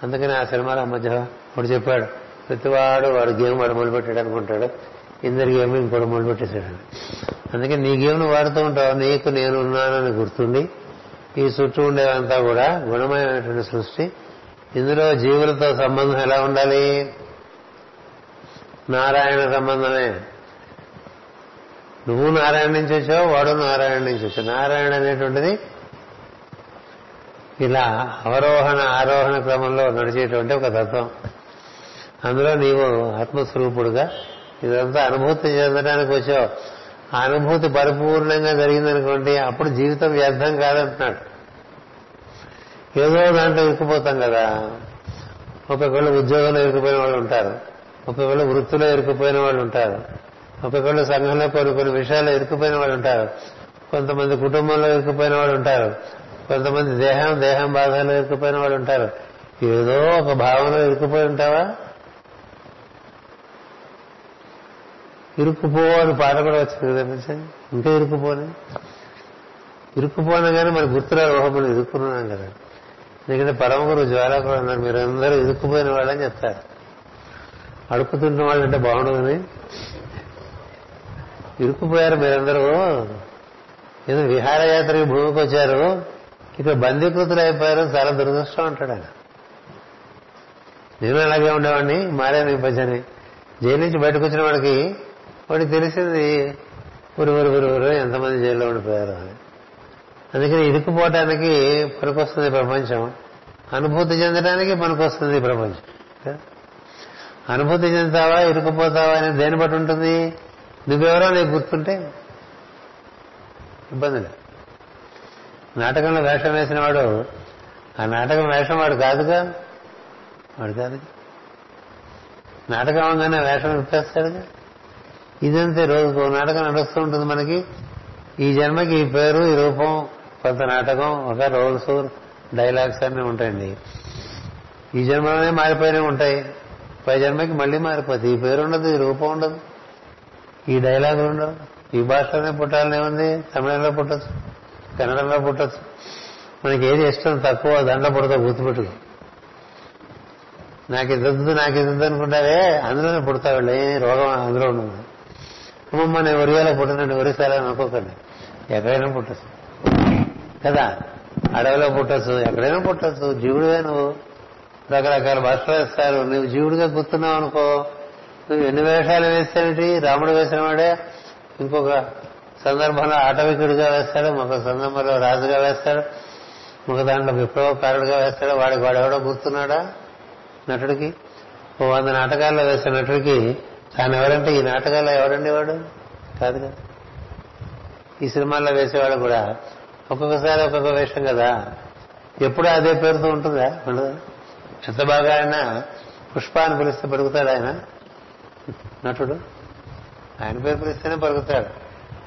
అందుకని ఆ సినిమాలో మధ్య వాడు చెప్పాడు ప్రతివాడు వాడు గేమ్ వాడు మొదలుపెట్టాడు అనుకుంటాడు. ఇందరి గేమ్ ఇంకోటి మొదలుపెట్టేశాడు. అందుకే నీ గేమ్ నువ్వు వాడుతూ ఉంటావు నీకు నేను ఉన్నానని గుర్తుండి ఈ చుట్టూ ఉండేవంతా కూడా గుణమైనటువంటి సృష్టి. ఇందులో జీవులతో సంబంధం ఎలా ఉండాలి? నారాయణ సంబంధమే. నువ్వు నారాయణ నుంచి వచ్చావు వాడు నారాయణ నుంచి వచ్చావు నారాయణ అనేటువంటిది ఇలా అవరోహణ ఆరోహణ క్రమంలో నడిచేటువంటి ఒక తత్వం. అందులో నీవు ఆత్మస్వరూపుడుగా ఇదంతా అనుభూతి చెందడానికి వచ్చావు. అనుభూతి పరిపూర్ణంగా జరిగిందనుకోండి అప్పుడు జీవితం వ్యర్థం కాదంటున్నాడు. ఏదో దాంట్లో ఇరుక్కుపోతాం కదా. ఒక్కొక్కళ్ళు ఉద్యోగంలో ఇరుక్కుపోయిన వాళ్ళు ఉంటారు. ఒక్కొక్కళ్ళు వృత్తిలో ఇరుక్కుపోయిన వాళ్ళు ఉంటారు. ఒక్కొక్కళ్ళు సంఘంలో కొన్ని కొన్ని విషయాలు ఇరుక్కుపోయిన వాళ్ళు ఉంటారు. కొంతమంది కుటుంబంలో ఇరుక్కుపోయిన వాళ్ళు ఉంటారు. కొంతమంది దేహం దేహం బాధలో ఇరుక్కుపోయిన వాళ్ళు ఉంటారు. ఏదో ఒక భావంలో ఇరుక్కుపోయి ఉంటావా? ఇరుక్కుపో అని పాట కూడా వచ్చింది కదా మంచిది ఇంకా ఇరుక్కుపోనే? ఇరుక్కుపోనా కానీ మన గుర్తురాదు ఓహో మనం ఇరుక్కున్నాం కదా. ఎందుకంటే పరమ గురు జ్వాలా కూడా ఉన్నారు మీరందరూ ఇరుక్కుపోయిన వాళ్ళని చెప్తారు. అడుక్కుతుంటున్న వాళ్ళు అంటే బాగుండదని ఇరుక్కుపోయారు మీరందరూ. ఏదో విహారయాత్రకి భూమికి వచ్చారు. ఇక్కడ బందీకృతులు అయిపోయారు చాలా దురదృష్టం అంటాడు ఆయన. నేను అలాగే ఉండేవాడిని మారాను ఈ పచ్చని జైలు నుంచి బయటకు వచ్చిన వాడికి వాడికి తెలిసింది ఊరు ఊరు ఊరు ఊరు ఎంతమంది జైల్లో ఉండిపోయారు అని. అందుకని ఇరుక్కుపోవటానికి పనికొస్తుంది ప్రపంచం. అనుభూతి చెందడానికి పనికొస్తుంది ప్రపంచం. అనుభూతి చెందుతావా ఇరుక్కుపోతావా అనేది దేని బట్టి ఉంటుంది? నువ్వెవరో నీకు గుర్తుంటే? ఇబ్బంది లేదు. నాటకంలో వేషం వేసిన వాడు ఆ నాటకం వేషం వాడు కాదుగా? వాడు కాదు నాటకం అవగానే వేషం ఇప్పేస్తాడుగా ఇదంతే రోజుకు నాటకం నడుస్తూ ఉంటుంది మనకి. ఈ జన్మకి ఈ పేరు ఈ రూపం కొంత నాటకం ఒక రోల్స్ డైలాగ్స్ అన్నీ ఉంటాయండి. ఈ జన్మలోనే మారిపోయినవి ఉంటాయి. పై జన్మకి మళ్ళీ మారిపోతుంది ఈ పేరు ఉండదు ఈ రూపం ఉండదు. ఈ డైలాగులు ఉండవు. ఈ భాషలోనే పుట్టాలనే ఉంది తమిళంలో పుట్టచ్చు కన్నడంలో పుట్టచ్చు. మనకి ఏది ఇష్టం తక్కువ దండ పుడతా గుర్తుపెట్టుకు. నాకు ఇద్దరు నాకు ఇద్దరు అనుకుంటావే అందులోనే పుడతావు ఏ రోగం అందులో ఉండదు. అమ్మమ్మ నేను ఒరియాలో పుట్టినండి ఒరిసాలో అనుకోకండి. ఎక్కడైనా పుట్టచ్చు. కదా? అడవిలో పుట్టచ్చు ఎక్కడైనా పుట్టచ్చు. జీవుడివే నువ్వు. రకరకాల భాషలు వేస్తారు నువ్వు జీవుడిగా గుర్తున్నావు అనుకో. నువ్వు ఎన్ని వేషాలు వేస్తేమిటి రాముడు వేసిన వాడే. ఇంకొక సందర్భంలో ఆటవికుడిగా వేస్తాడు ఒక సందర్భంలో రాజుగా వేస్తాడు ఒక దాంట్లో విప్లవకారుడిగా వేస్తాడు. వాడికి వాడు ఎవడో గుర్తున్నాడా? నటుడికి. ఓ వంద నాటకాల్లో వేసే నటుడికి కానీ ఎవరంటే ఈ నాటకాల్లో ఎవరండి వాడు? కాదు కదా. ఈ సినిమాల్లో వేసేవాడు కూడా ఒక్కొక్కసారి ఒక్కొక్క వేషం కదా. ఎప్పుడు అదే పేరుతో ఉంటుందా? ఉండదు? ఎంత బాగా ఆయన పుష్ప అని పిలిస్తే పెరుగుతాడు ఆయన? నటుడు? ఆయన పేరు పిలిస్తేనే పలుకుతాడు.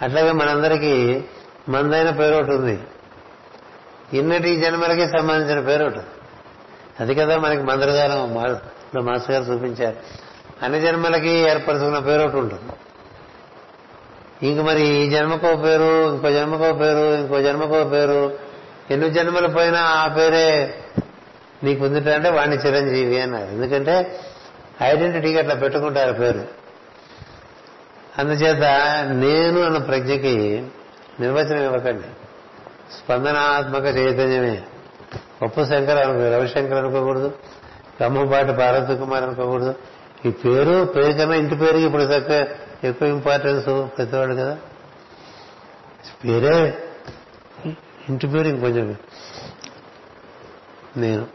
అట్లాగే మనందరికీ మందైన పేరు ఒకటి ఉంది. ఇన్నటి జన్మలకి సంబంధించిన పేరు ఒకటి అది కదా మనకి మందరగారం మాస్టర్ గారు చూపించారు. అన్ని జన్మలకి ఏర్పరచుకున్న పేరు ఒకటి ఉంటుంది. ఇంక మరి ఈ జన్మకో పేరు ఇంకో జన్మకో పేరు ఇంకో జన్మకో పేరు ఎన్ని జన్మలు పోయినా ఆ పేరే నీకు ఉందిటంటే వాణ్ణి చిరంజీవి అన్నారు. ఎందుకంటే ఐడెంటిటీ అట్లా పెట్టుకుంటారు పేరు. అందుచేత నేను అన్న ప్రజ్ఞకి నిర్వచనం ఇవ్వకండి. స్పందనాత్మక చైతన్యమే. పప్పు శంకర్ అనుకో రవిశంకర్ అనుకోకూడదు. బ్రహ్మపాటి పార్వతి కుమార్ అనుకోకూడదు. ఈ పేరు పేరు కన్నా ఇంటి పేరుకి ఇప్పుడు చక్కగా ఎక్కువ ఇంపార్టెన్స్ ప్రతివాడు కదా. పేరే ఇంటి పేరు ఇంకొంచెం. నేను.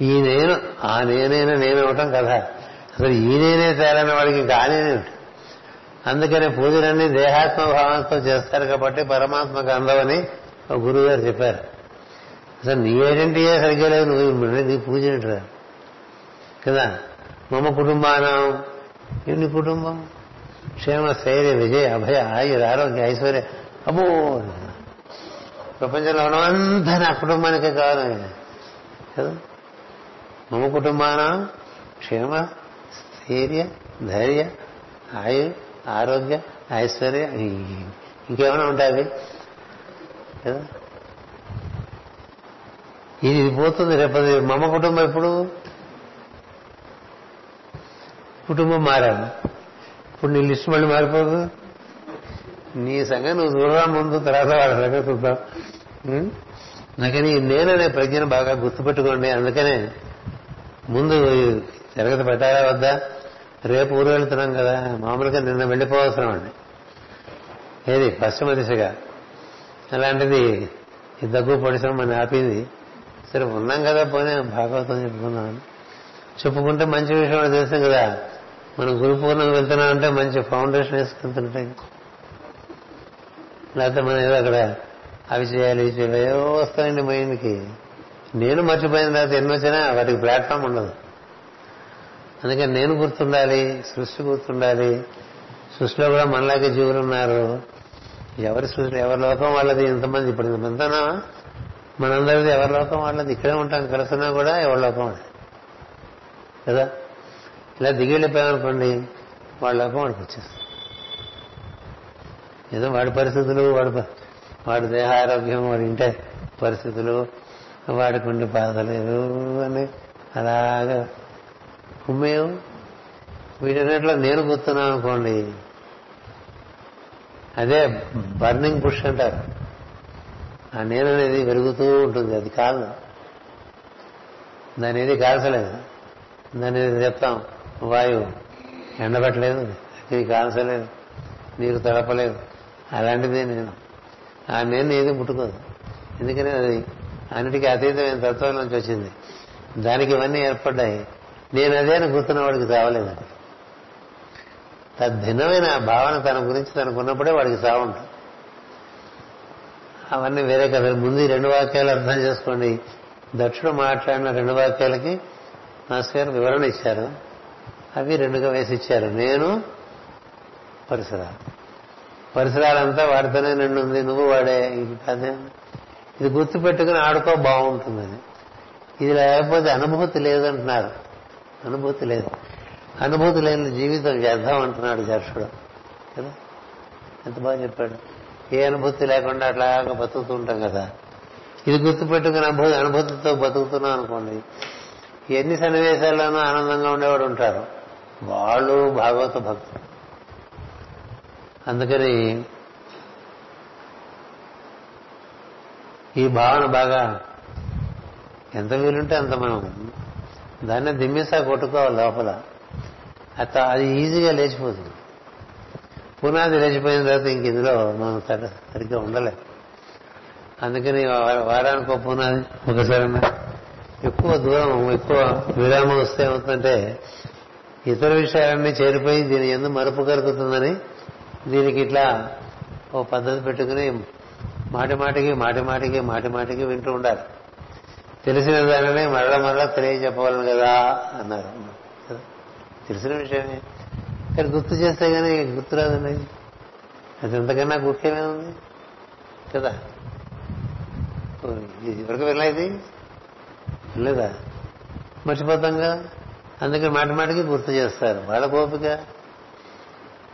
ఈ నేను ఆ నేనైనా నేను అవటం కదా అసలు ఈ నేనే తేలని వాడికి కానీ అందుకని అందుకనే పూజలన్నీ దేహాత్మ భావంతో చేస్తారు కాబట్టి పరమాత్మకు అందవని ఒక గురువు గారు చెప్పారు. అసలు నీ ఐడెంటిటీ సరిగ్గా లేదు నువ్వు నీ పూజ ఏంటిరా? కదా? మమ కుటుంబానం. ఇన్ని కుటుంబం? క్షేమ స్థైర్య విజయ అభయ ఆయుర ఆరోగ్య ఐశ్వర్య. అబ్బో! ప్రపంచంలో ఉన్నవంతా నా కుటుంబానికి కాదు కదా? మమ కుటుంబానం. క్షేమ స్థైర్య ధైర్య ఆయు ఆరోగ్య ఐశ్వర్య. ఇంకేమైనా ఉంటాయి కదా? ఇది పోతుంది రేపది మమ కుటుంబం ఎప్పుడు? కుటుంబం మారాను. ఇప్పుడు నీ లిస్ట్ మళ్ళీ మారిపోదు. నీ సంగతి నువ్వు చూడరా ముందు తర్వాత వాళ్ళ సంగతి చూద్దాం. అందుకని నేననే ప్రజ్ఞను బాగా గుర్తుపెట్టుకోండి. అందుకనే ముందు తరగతి పెట్టారా వద్దా? రేపు ఊరు వెళ్తున్నాం కదా. మామూలుగా నిన్న వెళ్ళిపోవసరం అండి ఏది? పశ్చిమ దిశగా. అలాంటిది ఈ దగ్గు పొడిసం మన ఆపింది. సరే ఉన్నాం కదా పోనీ భాగవతం చెప్పుకున్నాం చెప్పుకుంటే మంచి విషయం తెలుసు కదా. మనం గురు పూర్ణం వెళ్తున్నాం అంటే మంచి ఫౌండేషన్ వేసుకుంటుంటాయి లేకపోతే మనం ఏదో అక్కడ అవి చేయాలి ఇవి చేయాలి ఏవో వస్తాయండి మైండ్కి. నేను మర్చిపోయిన తర్వాత ఎన్ని వచ్చినా వాటికి ప్లాట్ఫామ్ ఉండదు. అందుకని నేను గుర్తుండాలి సృష్టి గుర్తుండాలి. సృష్టిలో కూడా మనలాగే జీవులు ఉన్నారు. ఎవరి సృష్టి ఎవరి లోకం వాళ్ళది? ఇంతమంది ఇప్పుడు ఇంతమంతా మనందరిది ఎవరి లోకం వాళ్ళది? ఇక్కడే ఉంటాం కలుస్తున్నా కూడా ఎవరి లోకం అది కదా? ఇలా దిగి వెళ్ళిపోయామనుకోండి వాళ్ళ లోపం వాడికి వచ్చేస్తుంది. ఏదో వాడి పరిస్థితులు వాడి వాడి దేహ ఆరోగ్యం వాడి ఇంటే పరిస్థితులు వాడికి ఉండి బాధలేదు అని అలాగా కుమ్మేయం వీటన్నిటిలో నేను గుర్తున్నాను అనుకోండి అదే బర్నింగ్ పుష్ అంటారు. ఆ నేను అనేది పెరుగుతూ ఉంటుంది అది కాదు. దాని ఏది కాల్చలేదు. దాని ఏది చెప్తాం? వాయువు ఎండబెట్టలేదు ఇది కాల్చలేదు నీకు తడపలేదు. అలాంటిది నేను ఆ నేను ఏది ముట్టుకోదు. ఎందుకని అది అన్నిటికీ అతీతమైన తత్వం నుంచి వచ్చింది. దానికి ఇవన్నీ ఏర్పడ్డాయి. నేను అదే అని గుర్తున్న వాడికి చావలేదండి తద్భిన్నమైన భావన తన గురించి తనకున్నప్పుడే వాడికి చావుంటుంది అవన్నీ వేరే కదా. ముందు రెండు వాక్యాలు అర్థం చేసుకోండి. దక్షుడు మాట్లాడిన రెండు వాక్యాలకి మాస్టర్ గారు వివరణ ఇచ్చారు. అవి రెండుగా వేసి ఇచ్చారు నేను పరిసరాలు. పరిసరాలంతా వాడితోనే నిండు ఉంది నువ్వు వాడే ఇది కాదే? ఇది గుర్తు పెట్టుకుని ఆడుకో బాగుంటుందని. ఇది లేకపోతే అనుభూతి లేదంటున్నారు. అనుభూతి లేదు. అనుభూతి లేని జీవితం వ్యర్థం అంటున్నాడు దర్శుడు కదా? ఎంత బాగా చెప్పాడు. ఏ అనుభూతి లేకుండా అట్లాగా బతుకుతూ ఉంటాం కదా. ఇది గుర్తుపెట్టుకుని అనుభూతి అనుభూతితో బతుకుతున్నాం అనుకోండి. ఎన్ని సన్నివేశాల్లోనూ ఆనందంగా ఉండేవాడు ఉంటారు. వాళ్ళు భాగవత భక్తులు. అందుకని ఈ భావన బాగా ఎంత వీలుంటే అంత మనం దాన్ని దిమ్మిసా కొట్టుకోవాలి లోపల. అత అది ఈజీగా లేచిపోతుంది. పునాది లేచిపోయిన తర్వాత ఇంక ఇందులో మనం సరిగ్గా ఉండలేం. అందుకని వారానికి ఒక పునాది ఒకసారి ఎక్కువ దూరం ఎక్కువ విరామం వస్తే ఏమవుతుందంటే ఇతర విషయాలన్నీ చేరిపోయి దీని ఎందు మరుపు కలుగుతుందని దీనికి ఇట్లా ఓ పద్ధతి పెట్టుకుని మాటి మాటికి మాటి మాటికి మాటి మాటికి వింటూ ఉండాలి. తెలిసిన దానిని మరల మరల తెలియజెప్పగలను కదా అన్నారు. తెలిసిన విషయమే. కానీ గుర్తు చేస్తే కానీ గుర్తురాదండి అది ఎంతకన్నా గుర్తేమే ఉంది కదా? ఓ, ఇది ఇవరకు వెళ్ళేది లేదా? మర్చిపోతాంగా అందుకని మాటి మాటికి గుర్తు చేస్తారు. వాళ్ళకు ఓపిక.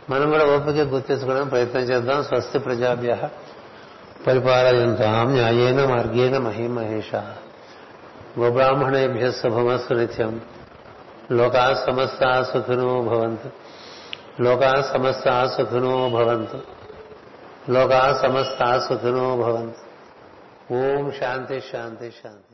మనం కూడా ఓపిక గుర్తు ప్రయత్నం చేద్దాం. స్వస్తి ప్రజాభ్య పరిపాలయంతాం న్యాయేన మార్గేణ మహిమహేష. గోబ్రాహ్మణేభ్య శుభమస్సు నిత్యం లోకా సమస్త సుఖినో భవంతు. లోకా సమస్త సుఖినో భవంతు. లోకా సమస్త సుఖినో భవంతు. ఓం శాంతి శాంతి శాంతి.